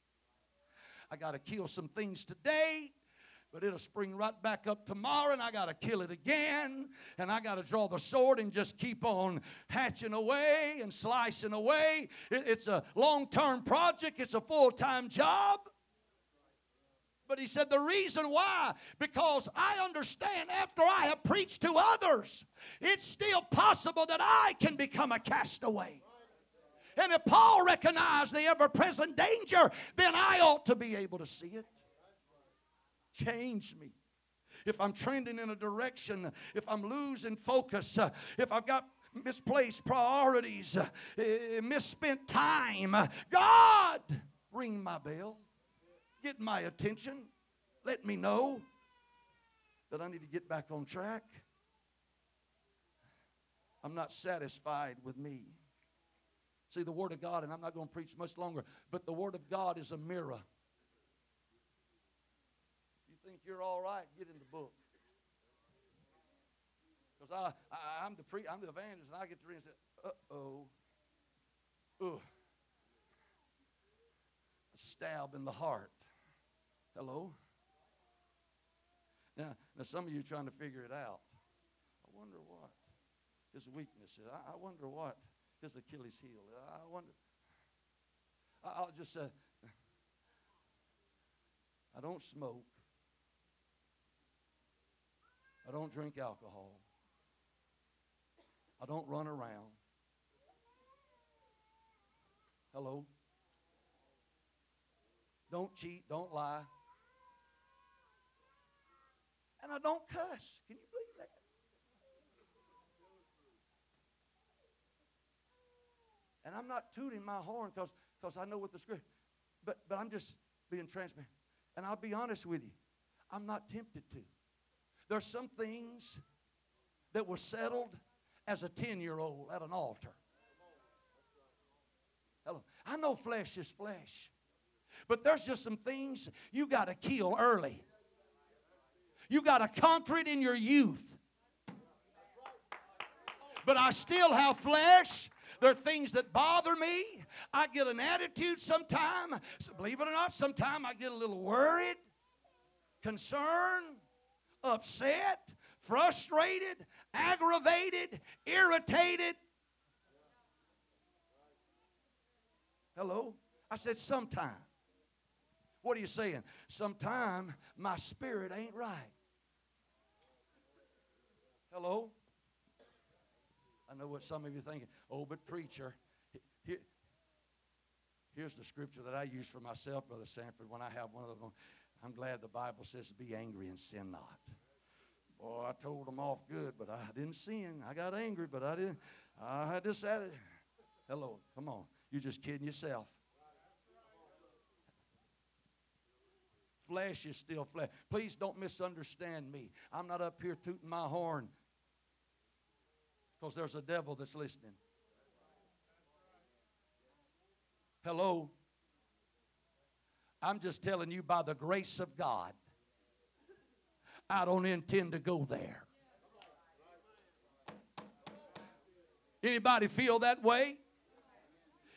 I got to kill some things today but it'll spring right back up tomorrow, and I got to kill it again, and I got to draw the sword and just keep on hatching away and slicing away. It, it's a long term project, it's a full time job. But he said, The reason why, because I understand after I have preached to others, it's still possible that I can become a castaway. And if Paul recognized the ever present danger, then I ought to be able to see it. Change me. If I'm trending in a direction, if I'm losing focus, if I've got misplaced priorities, uh, misspent time, God, ring my bell. Get my attention. Let me know that I need to get back on track. I'm not satisfied with me. See, the Word of God, and I'm not going to preach much longer, but the Word of God is a mirror You think you're all right, get in the book. Because I, I, am the pre, I'm the evangelist, and I get to read and say, uh-oh. Ugh. A stab in the heart. Hello? Now, now some of you trying to figure it out. I wonder what his weakness is. I, I wonder what his Achilles heel is. I wonder. I, I'll just say, I don't smoke. I don't drink alcohol. I don't run around. Hello? Don't cheat, don't lie. And I don't cuss. Can you believe that? And I'm not tooting my horn because I know what the script, but, but I'm just being transparent. And I'll be honest with you, I'm not tempted to. There's some things that were settled as a 10 year old at an altar. Hello. I know flesh is flesh, but there's just some things you got to kill early. You got to conquer it in your youth. But I still have flesh. There are things that bother me. I get an attitude sometime. So believe it or not, sometime I get a little worried, concerned, upset, frustrated, aggravated, irritated. Hello? I said, sometime. What are you saying? Sometime my spirit ain't right. Hello? I know what some of you are thinking. Oh, but preacher, here, here's the scripture that I use for myself, Brother Sanford, when I have one of them. I'm glad the Bible says, be angry and sin not. Boy, I told them off good, but I didn't sin. I got angry, but I didn't. I had this attitude. Hello, come on. You're just kidding yourself. Flesh is still flesh. Please don't misunderstand me. I'm not up here tooting my horn because there's a devil that's listening. Hello? I'm just telling you by the grace of God, I don't intend to go there. Anybody feel that way?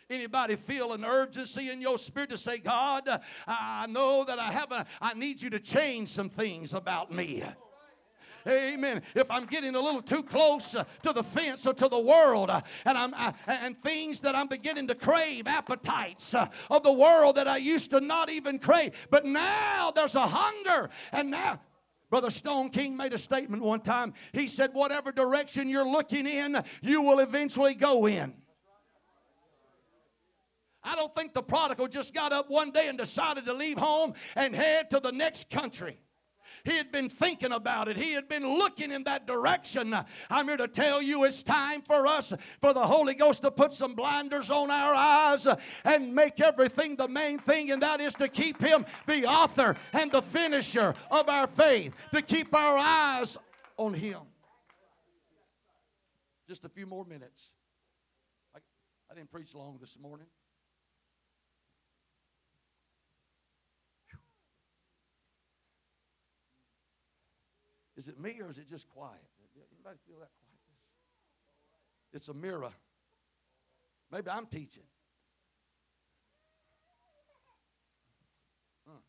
Anybody feel an urgency in your spirit to say, God, I know that I have a, I need you to change some things about me. Amen. If I'm getting a little too close uh, to the fence or to the world, uh, and I'm uh, and things that I'm beginning to crave, appetites of the world that I used to not even crave, but now there's a hunger, and now Brother Stoneking made a statement one time. He said, Whatever direction you're looking in, you will eventually go in. I don't think the prodigal just got up one day and decided to leave home and head to the next country. He had been thinking about it. He had been looking in that direction. I'm here to tell you it's time for us, for the Holy Ghost to put some blinders on our eyes and make everything the main thing, and that is to keep Him the author and the finisher of our faith, to keep our eyes on Him. Just a few more minutes. I, I didn't preach long this morning. Is it me or is it just quiet? Anybody feel that quietness? It's a mirror. Maybe I'm teaching. Huh.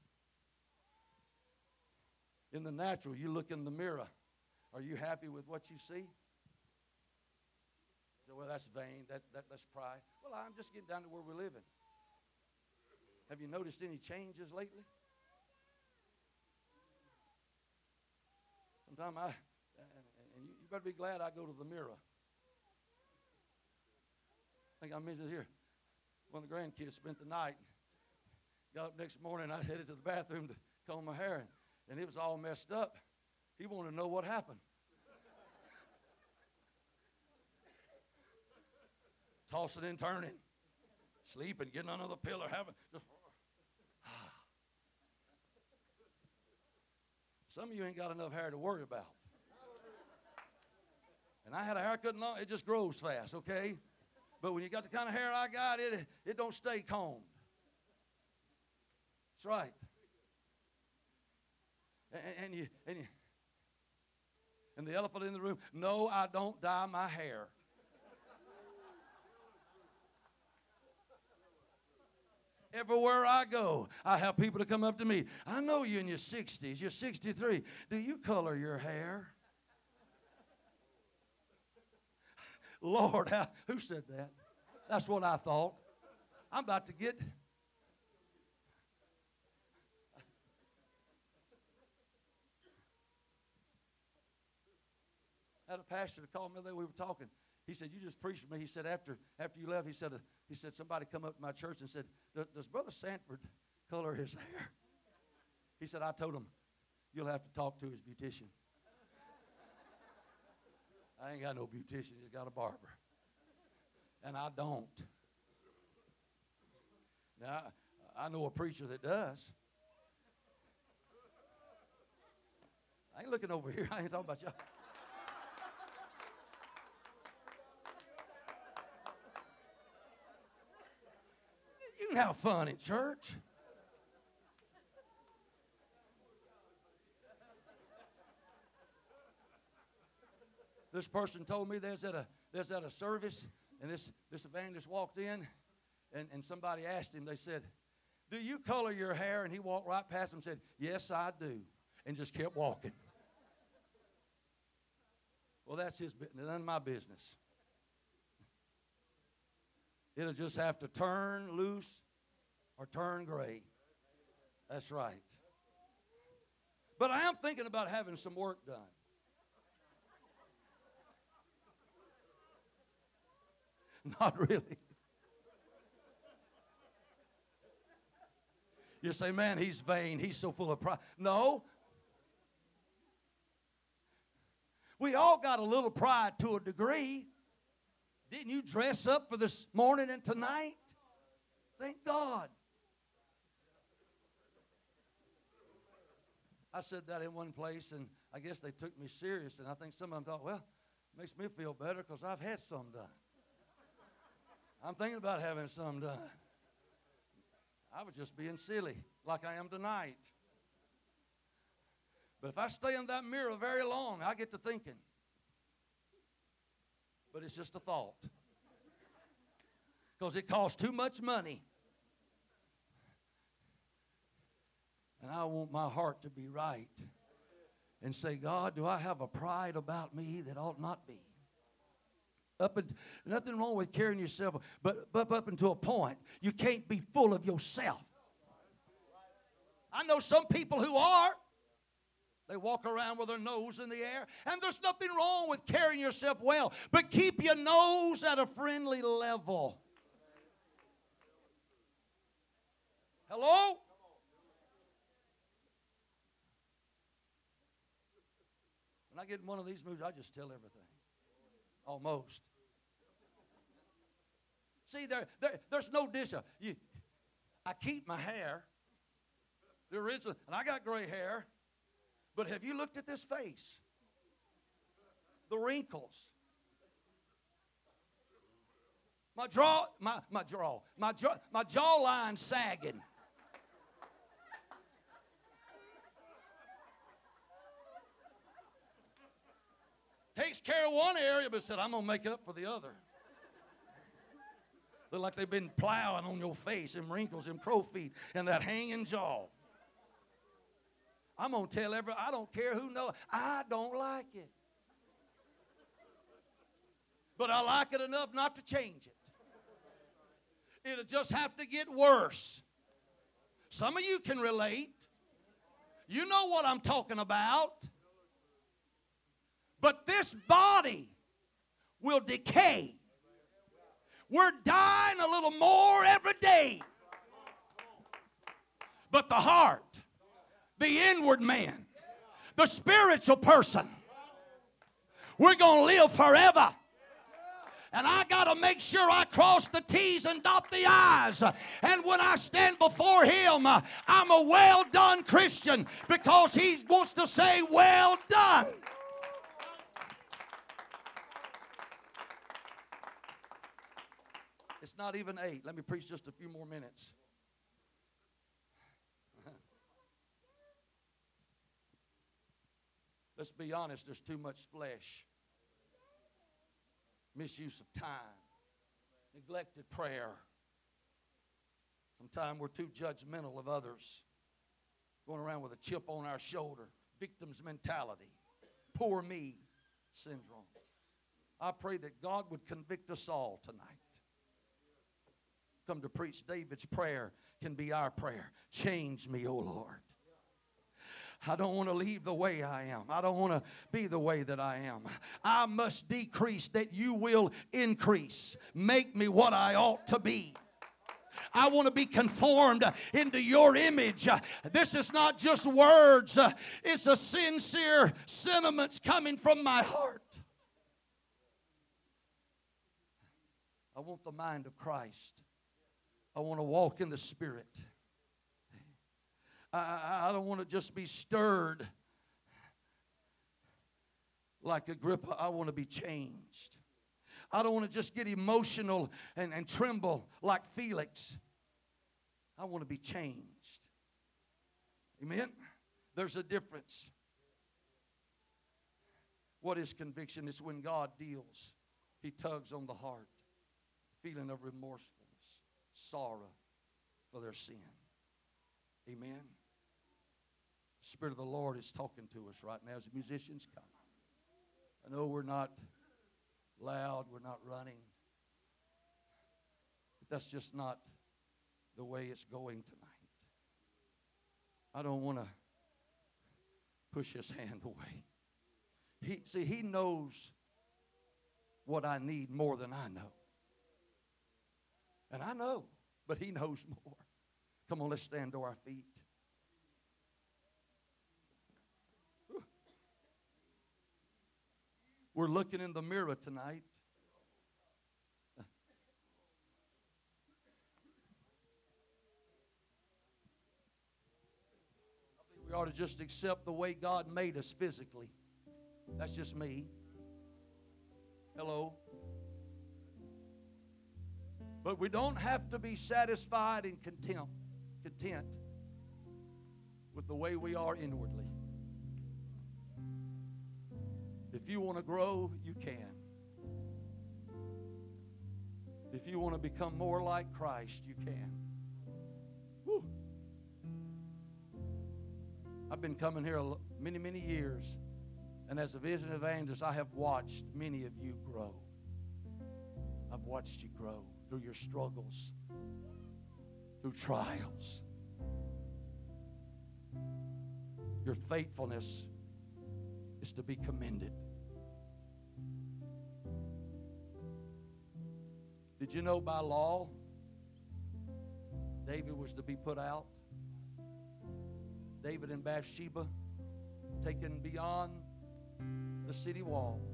In the natural, you look in the mirror. Are you happy with what you see? Well, that's vain. That's, that, that's pride. Well, I'm just getting down to where we're living. Have you noticed any changes lately? Sometimes I, and you, you better be glad I go to the mirror. I think I mentioned here. One of the grandkids spent the night. Got up next morning. I headed to the bathroom to comb my hair, and, and it was all messed up. He wanted to know what happened. Tossing and turning, sleeping, getting under the pillow, having just Some of you ain't got enough hair to worry about. And I had a haircut, and it just grows fast, okay? But when you got the kind of hair I got, it, it don't stay combed. That's right. And, and, you, and, you, and the elephant in the room, no, I don't dye my hair. Everywhere I go, I have people to come up to me. I know you're in your 60s, you're 63. Do you color your hair? Lord, who said that? That's what I thought. I'm about to get. I had a pastor to call me day. We were talking. He said, "You just preached to me." He said, "After after you left, he said, uh, he said somebody come up to my church and said, "Does Brother Sanford color his hair?" He said, "I told him you'll have to talk to his beautician." I ain't got no beautician. He's got a barber, and I don't. Now I know a preacher that does. I ain't looking over here. I ain't talking about y'all. Can have fun at church. This person told me there's at a there's at a service, and this this evangelist walked in, and, and somebody asked him. They said, "Do you color your hair?" And he walked right past them, and said, "Yes, I do," and just kept walking. Well, that's his none of my business. It'll just have to turn loose or turn gray. That's right. But I am thinking about having some work done. Not really. You say, man, he's vain. He's so full of pride. No. We all got a little pride to a degree. Didn't you dress up for this morning and tonight? Thank God. I said that in one place, and I guess they took me serious, and I think some of them thought, well, it makes me feel better because I've had some done. I'm thinking about having some done. I was just being silly, like I am tonight. But if I stay in that mirror very long, I get to thinking, but it's just a thought. Because it costs too much money. And I want my heart to be right and say, God, do I have a pride about me that ought not be? Up and, nothing wrong with carrying yourself, but, but up until a point, you can't be full of yourself. I know some people who are. They walk around with their nose in the air. And there's nothing wrong with carrying yourself well, but keep your nose at a friendly level. Hello? When I get in one of these moods, I just tell everything. Almost. See, there, there there's no dish. You, I keep my hair, the original, and I got gray hair. But have you looked at this face? The wrinkles. My jaw, my, my jaw, my jaw, my jawline sagging. Takes care of one area, but said, I'm gonna make up for the other. Look like they've been plowing on your face, and wrinkles, and crow feet, and that hanging jaw. I'm going to tell every, I don't care who knows. I don't like it. But I like it enough not to change it. It'll just have to get worse. Some of you can relate. You know what I'm talking about. But this body will decay. We're dying a little more every day. But the heart the inward man, the spiritual person. We're going to live forever. And I got to make sure I cross the T's and dot the I's. And when I stand before Him, I'm a well done Christian because He wants to say, Well done. Not even eight. Let me preach just a few more minutes. Let's be honest, there's too much flesh. Misuse of time, neglected prayer. Sometimes we're too judgmental of others, going around with a chip on our shoulder, victim's mentality, poor me syndrome. I pray that God would convict us all tonight. Come to preach David's prayer can be our prayer. Change me, O Lord. I don't want to leave the way I am. I don't want to be the way that I am. I must decrease that you will increase. Make me what I ought to be. I want to be conformed into your image. This is not just words, it's a sincere sentiments coming from my heart. I want the mind of Christ. I want to walk in the Spirit. I, I, don't want to just be stirred like Agrippa. I want to be changed. I don't want to just get emotional and, and tremble like Felix. I want to be changed. Amen? There's a difference. What is conviction? It's when God deals, He tugs on the heart, feeling of remorsefulness, sorrow for their sin. Amen? The Spirit of the Lord is talking to us right now as the musicians come. I know we're not loud, we're not running, but that's just not the way it's going tonight. I don't want to push his hand away. He, see, he knows what I need more than I know. And I know, but he knows more. Come on, let's stand to our feet. We're looking in the mirror tonight. we ought to just accept the way God made us physically. That's just me. Hello. But we don't have to be satisfied and content, content with the way we are inwardly. If you want to grow, you can. If you want to become more like Christ, you can. I've been coming here many, many years, and as a vision evangelist, I have watched many of you grow. I've watched you grow through your struggles, through trials. Your faithfulness is to be commended. Did you know by law David was to be put out? David and Bathsheba taken beyond the city walls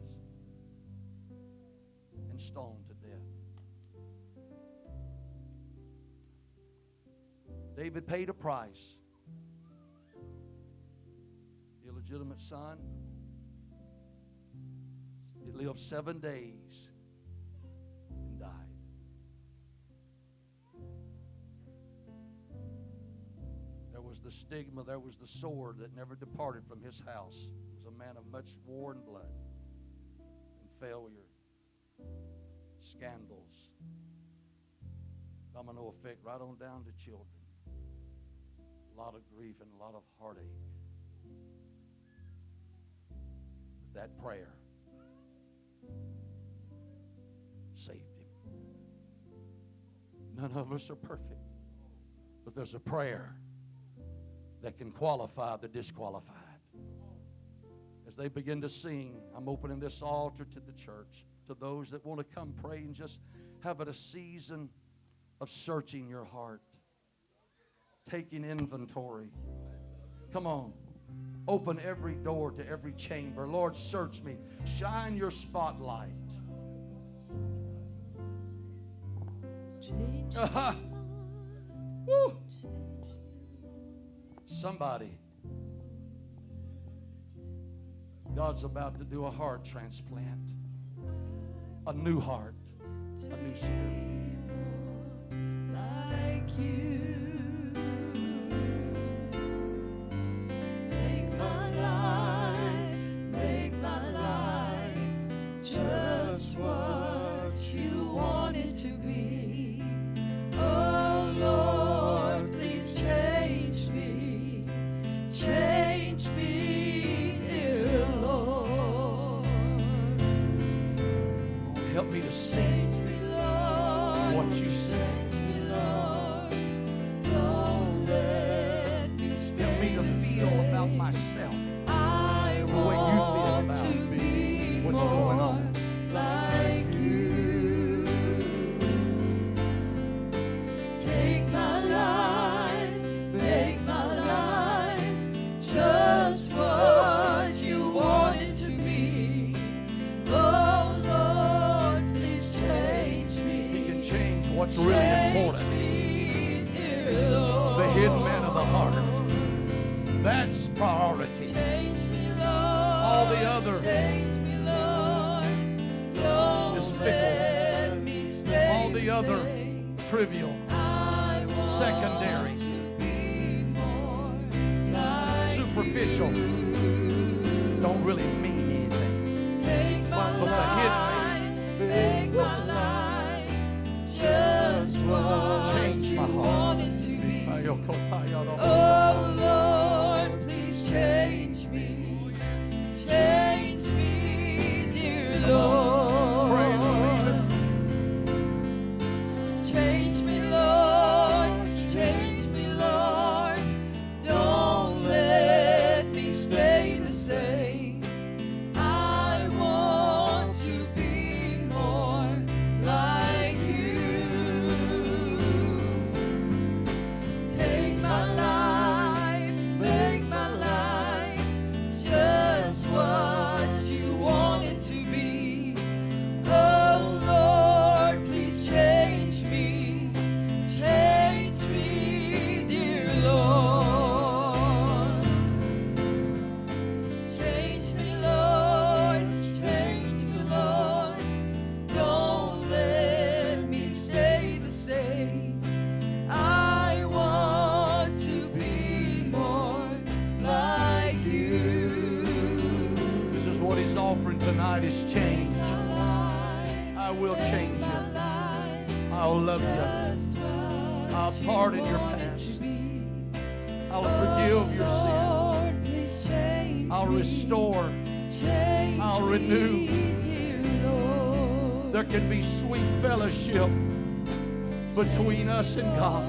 and stoned David paid a price. The Illegitimate son. He lived seven days and died. There was the stigma, there was the sword that never departed from his house. He was a man of much war and blood and failure, scandals, domino effect right on down to children. A lot of grief and a lot of heartache. But that prayer saved him. None of us are perfect, but there's a prayer that can qualify the disqualified. As they begin to sing, I'm opening this altar to the church, to those that want to come pray and just have it a season of searching your heart, taking inventory. Come on. Open every door to every chamber. Lord, search me. Shine your spotlight. Uh-huh. Woo. Somebody, God's about to do a heart transplant, a new heart, a new spirit. Like you. Be. Oh, Oh Lord, between us and God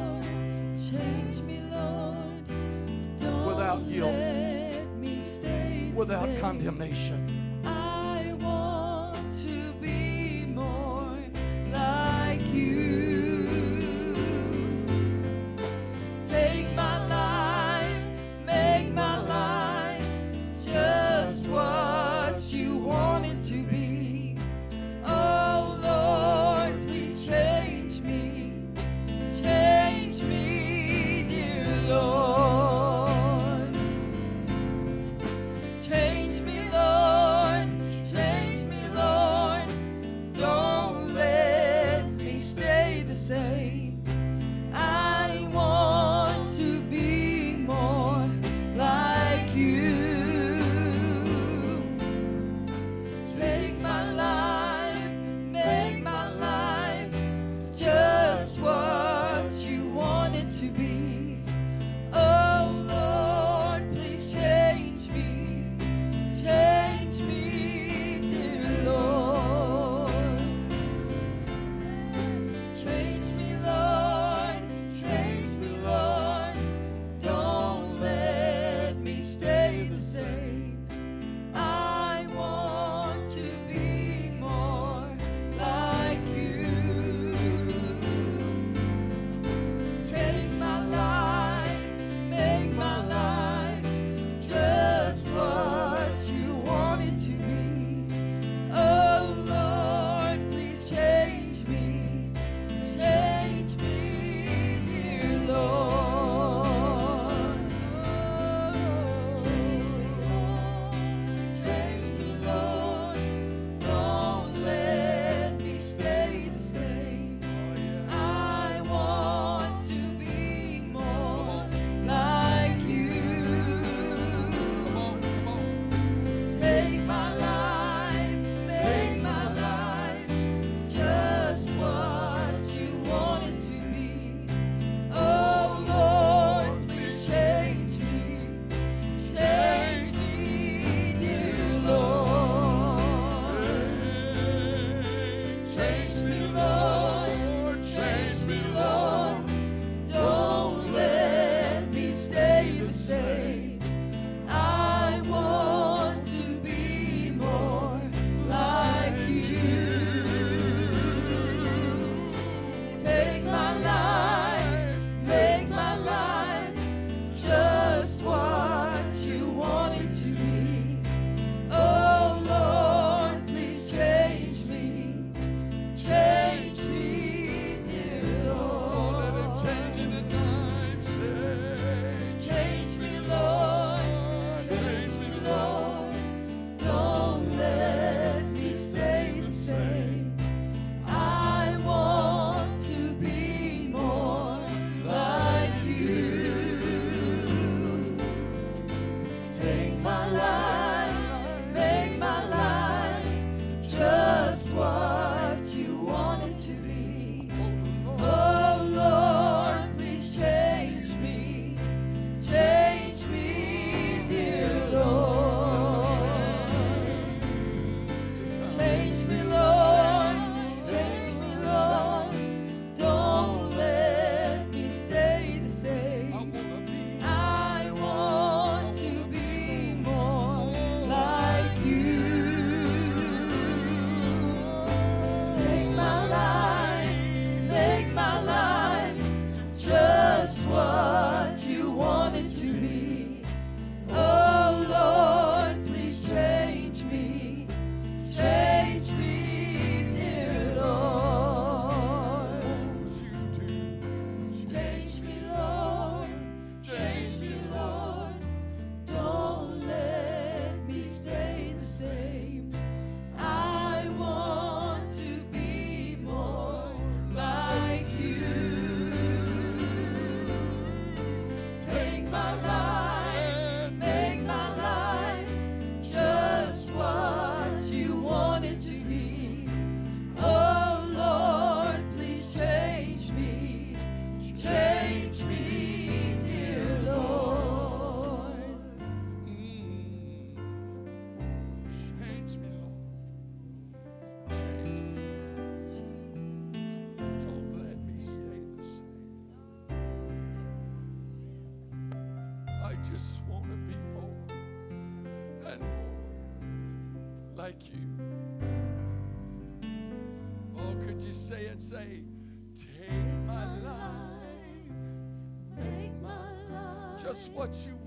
what you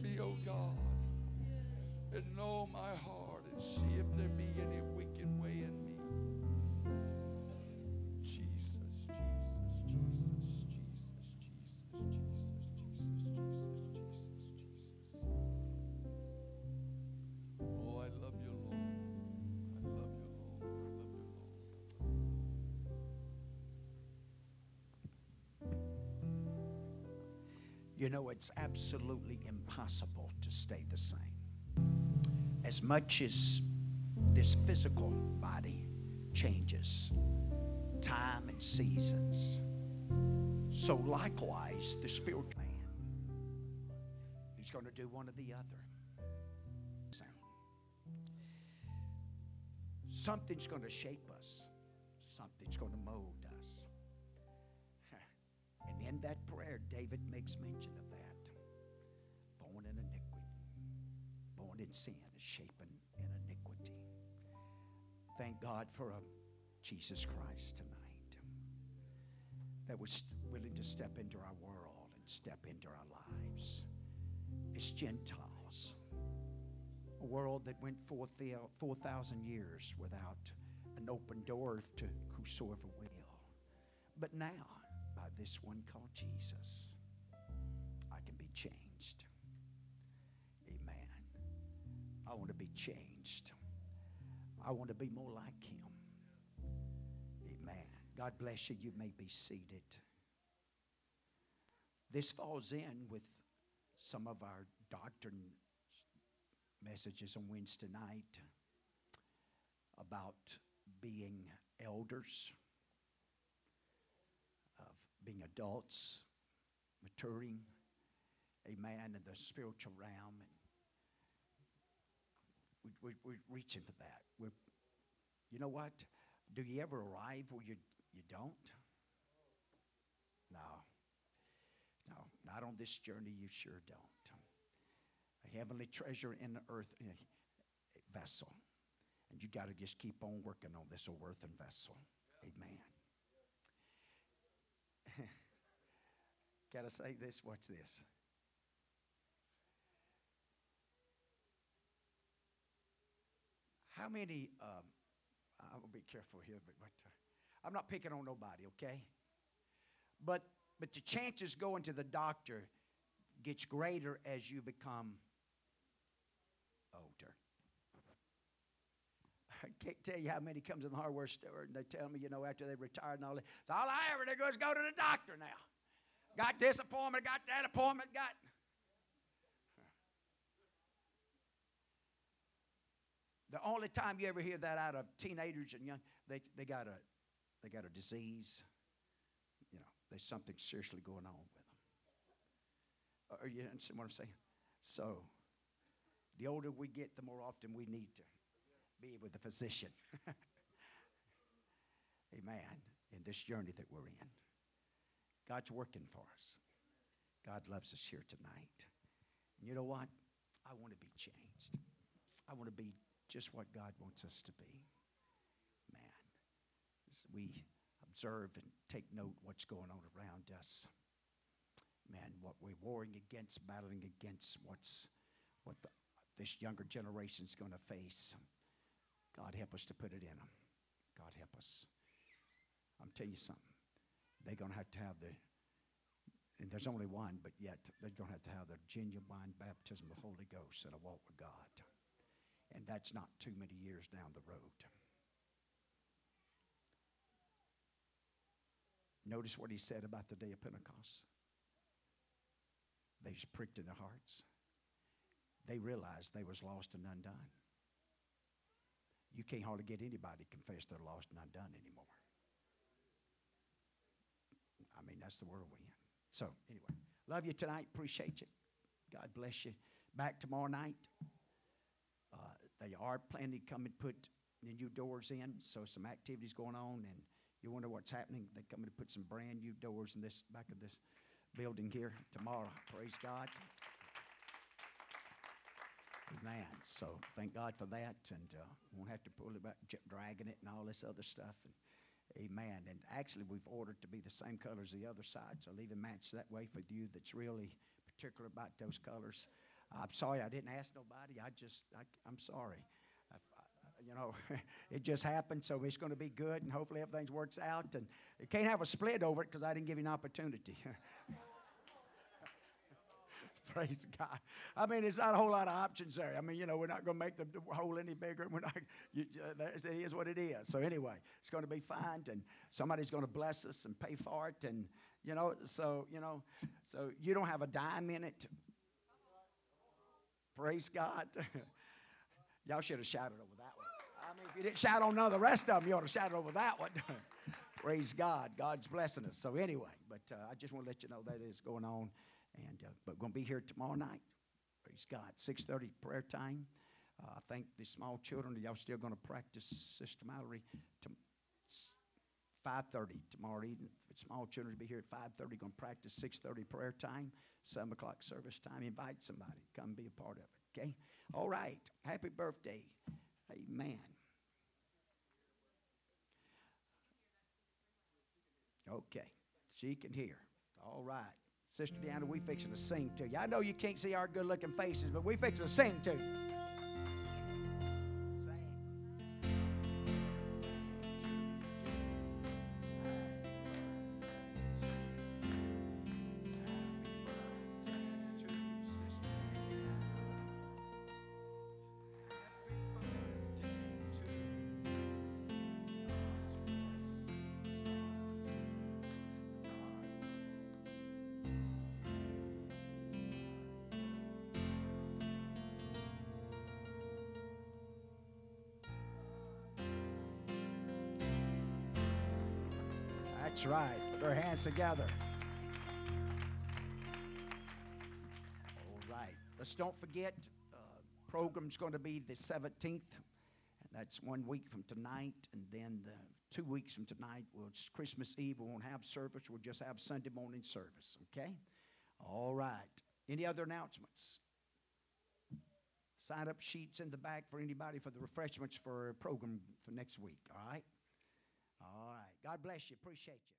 Me, oh God, and know my heart and see if there be any know, it's absolutely impossible to stay the same. As much as this physical body changes, time and seasons, so likewise the spiritual man. He's going to do one or the other. Something's going to shape us, something's going to mold in that prayer, David makes mention of that. Born in iniquity, born in sin, shapen in iniquity. Thank God for a Jesus Christ tonight that was willing to step into our world and step into our lives as Gentiles. A world that went forth the 4,000 years without an open door to whosoever will. But now, this one called Jesus, I can be changed. Amen. I want to be changed. I want to be more like Him. Amen. God bless you. You may be seated. This falls in with some of our doctrine messages on Wednesday night about being elders, being adults, maturing, amen, in the spiritual realm. And we, we, we're reaching for that. We're, you know what? Do you ever arrive where you, you don't? No. No, not on this journey, you sure don't. A heavenly treasure in the earth a vessel. And you got to just keep on working on this earthen vessel. Amen. Got to say this, watch this. How many, um, I'm going to be careful here, but, I'm not picking on nobody, okay? But, but the chances going to the doctor gets greater as you become older. I can't tell you how many comes in the hardware store and they tell me, you know, after they retire and all that. it's all I ever do is go to the doctor now. Got this appointment, got that appointment, got. The only time you ever hear that out of teenagers and young, they, they got a they got a disease. You know, there's something seriously going on with them. Uh, are you understand what I'm saying? So, the older we get, the more often we need to be with the physician. Amen. In this journey that we're in, God's working for us. God loves us here tonight. And you know what? I want to be changed. I want to be just what God wants us to be. Man, as we observe and take note what's going on around us. Man, what we're warring against, battling against, what's what the, this younger generation's going to face. God help us to put it in them. God help us. I'm telling you something. They're going to have to have the, and there's only one, but yet they're going to have to have the genuine baptism of the Holy Ghost and a walk with God. And that's not too many years down the road. Notice what he said about the day of Pentecost. They was pricked in their hearts. They realized they was lost and undone. You can't hardly get anybody to confess they're lost and undone anymore. I mean, that's the world we're in. So, anyway, love you tonight. Appreciate you. God bless you. Back tomorrow night. Uh, they are planning to come and put the new doors in, so some activities going on, and you wonder what's happening. They're coming to put some brand new doors in this back of this building here tomorrow. Praise God. Amen. So thank God for that, and uh, won't have to pull it back, dragging it, and all this other stuff. And amen. And actually, we've ordered to be the same color as the other side, so leave a match that way for you that's really particular about those colors. I'm sorry I didn't ask nobody. I just, I, I'm sorry. I, I, you know, it just happened, so it's going to be good, and hopefully everything works out. And you can't have a split over it because I didn't give you an opportunity. Praise God. I mean, it's not a whole lot of options there. I mean, you know, we're not going to make the hole any bigger. We're not. You, uh, it is what it is. So anyway, it's going to be fine, and somebody's going to bless us and pay for it, and you know, so you know, so you don't have a dime in it. Praise God. Y'all should have shouted over that one. I mean, if you didn't shout on none of the rest of them, you ought to shout over that one. Praise God. God's blessing us. So anyway, but uh, I just want to let you know that is going on, and uh, but going to be here tomorrow night. Praise God. 6:30 prayer time. Uh, I think the small children, are y'all still going to practice Sister Mallory to 5.30 tomorrow evening. Small children to be here at 5.30, going to practice 6.30 prayer time, 7 o'clock service time. Invite somebody. Come be a part of it, okay? All right. Happy birthday. Amen. Okay. She can hear. All right. Sister Deanna, we fixing to sing to you. I know you can't see our good-looking faces, but we fixing to sing to you. That's right. Put our hands together. All right. Let's don't forget, uh, program's going to be the 17th, and that's one week from tonight. And then the two weeks from tonight, well, it's Christmas Eve. We won't have service. We'll just have Sunday morning service. Okay. All right. Any other announcements? Sign up sheets in the back for anybody for the refreshments for program for next week. All right. God bless you. Appreciate you.